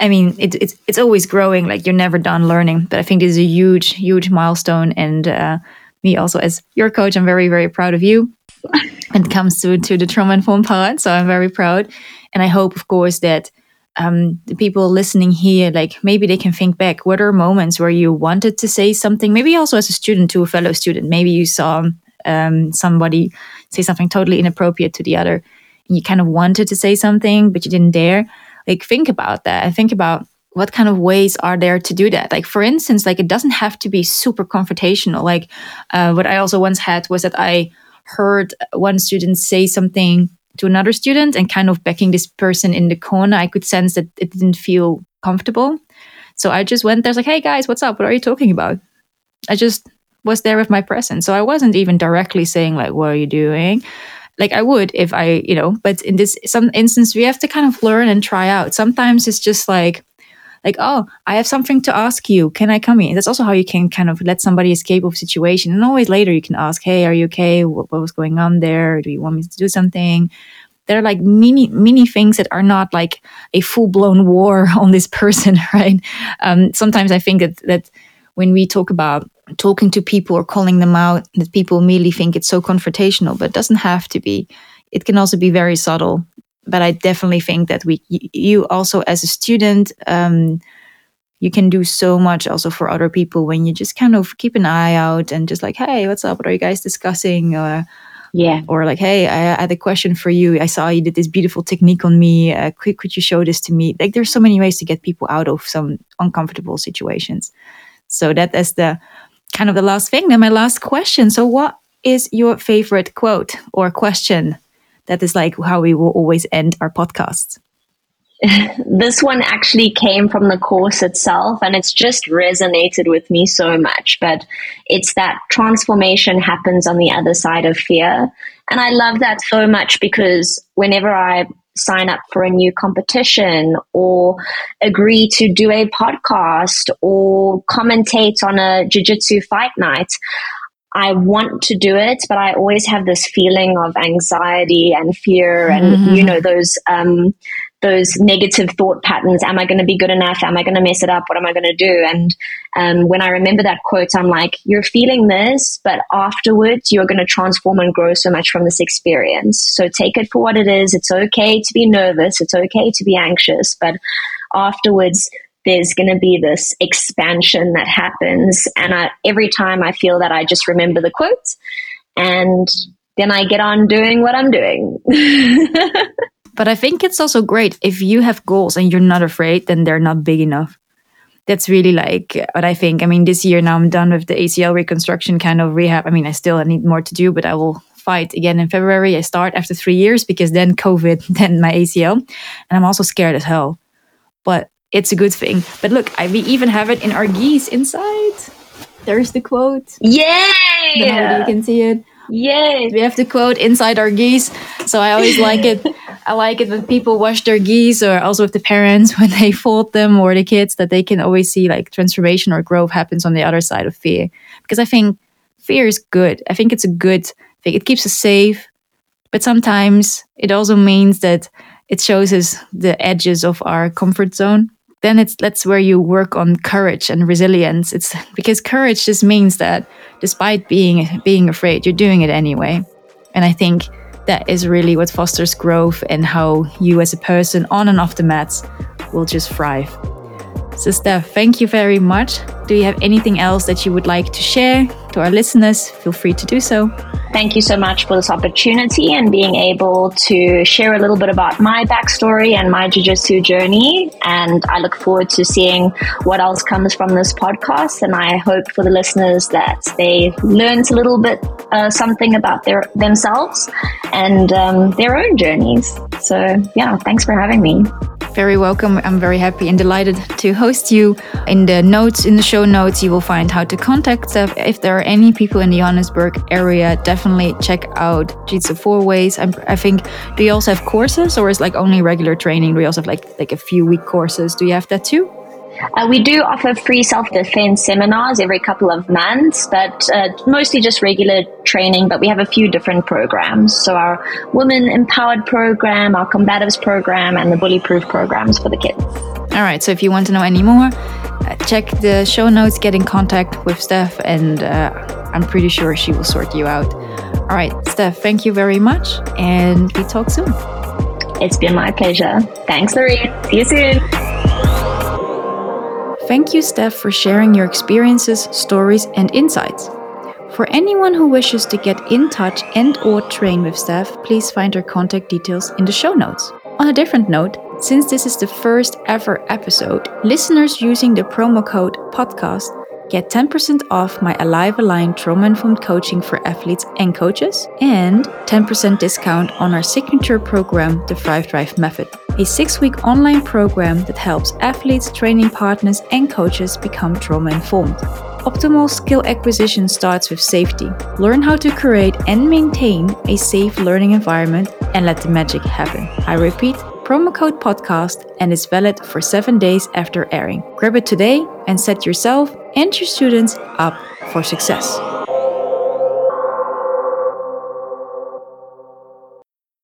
I mean, it, it's it's always growing. Like you're never done learning. But I think this is a huge, huge milestone. And uh, me also as your coach, I'm very, very proud of you. when it comes to to the trauma informed part, so I'm very proud, and I hope, of course, that um, the people listening here, like maybe they can think back. What are moments where you wanted to say something? Maybe also as a student to a fellow student. Maybe you saw um, somebody say something totally inappropriate to the other and you kind of wanted to say something but you didn't dare. Like think about that. Think about what kind of ways are there to do that. Like for instance like it doesn't have to be super confrontational. Like uh, what i also once had was that i heard one student say something to another student and kind of backing this person in the corner. I could sense that it didn't feel comfortable. So i just went there like hey guys what's up? What are you talking about? I just was there with my presence. So I wasn't even directly saying like, "What are you doing?" Like I would if I, you know. But in this some instance, we have to kind of learn and try out. Sometimes it's just like, like, "Oh, I have something to ask you. Can I come in?" That's also how you can kind of let somebody escape of situation. And always later, you can ask, "Hey, are you okay? What, what was going on there? Do you want me to do something?" They're like mini mini things that are not like a full blown war on this person, right? Um, sometimes I think that that when we talk about talking to people or calling them out that people immediately think it's so confrontational, but it doesn't have to be. It can also be very subtle. But I definitely think that we, you also as a student, um, you can do so much also for other people when you just kind of keep an eye out and just like, hey, what's up? What are you guys discussing? Uh, yeah. Or like, hey, I had a question for you. I saw you did this beautiful technique on me. Uh, could, could you show this to me? Like, there's so many ways to get people out of some uncomfortable situations. So that is the kind of the last thing. Then my last question. So, what is your favorite quote or question? That is like how we will always end our podcasts. this one actually came from the course itself and it's just resonated with me so much. But it's that transformation happens on the other side of fear. And I love that so much because whenever I sign up for a new competition or agree to do a podcast or commentate on a jiu-jitsu fight night I want to do it, but I always have this feeling of anxiety and fear, and mm-hmm. you know those um, those negative thought patterns. Am I going to be good enough? Am I going to mess it up? What am I going to do? And um, when I remember that quote, I'm like, you're feeling this, but afterwards you're going to transform and grow so much from this experience. So take it for what it is. It's okay to be nervous. It's okay to be anxious, but afterwards there's going to be this expansion that happens. And I, every time I feel that, I just remember the quote and then I get on doing what I'm doing. But I think it's also great if you have goals and you're not afraid, then they're not big enough. That's really like what I think. I mean, this year now I'm done with the ACL reconstruction kind of rehab. I mean, I still need more to do, but I will fight again in February. I start after three years because then COVID, then my ACL. And I'm also scared as hell. But it's a good thing. But look, I we even have it in our gis inside. There's the quote. Yay! You can see it. Yay! We have the quote inside our gis. So I always like it. I like it when people wash their gis or also with the parents when they fold them or the kids that they can always see like transformation or growth happens on the other side of fear. Because I think fear is good. I think it's a good thing. It keeps us safe. But sometimes it also means that it shows us the edges of our comfort zone. Then it's that's where you work on courage and resilience. It's because courage just means that despite being being afraid, you're doing it anyway. And I think that is really what fosters growth and how you as a person on and off the mats will just thrive. So, Steph, thank you very much. Do you have anything else that you would like to share to our listeners? Feel free to do so. thank you so much for this opportunity and being able to share a little bit about my backstory and my jiu-jitsu journey. And I look forward to seeing what else comes from this podcast. And I hope for the listeners that they learned a little bit uh, something about their themselves and um, their own journeys. So yeah, thanks for having me very welcome. I'm very happy and delighted to host you. In the notes, in the show notes, you will find how to contact Steph. If there are any people in the Johannesburg area, definitely check out Jitsu Four Ways. I'm, i think, do you also have courses or is like only regular training? Do you also have like, like a few week courses? Do you have that too? Uh, we do offer free self defense seminars every couple of months, but uh, mostly just regular training. But we have a few different programs. So, our Women Empowered program, our Combatives program, and the Bully Proof programs for the kids. All right. So, if you want to know any more, uh, check the show notes, get in contact with Steph, and uh, I'm pretty sure she will sort you out. All right, Steph, thank you very much, and we talk soon. It's been my pleasure. Thanks, Laurien. See you soon. Thank you, Steph, for sharing your experiences, stories, and insights. For anyone who wishes to get in touch and or train with Steph, please find her contact details in the show notes. On a different note, since this is the first ever episode, listeners using the promo code podcast get 10% off my AliveAligned trauma informed coaching for athletes and coaches, and 10% discount on our signature program, the ThriveDrive Method, a six week online program that helps athletes, training partners, and coaches become trauma informed. Optimal skill acquisition starts with safety. Learn how to create and maintain a safe learning environment and let the magic happen. I repeat, promo code podcast and is valid for seven days after airing. Grab it today and set yourself and your students up for success.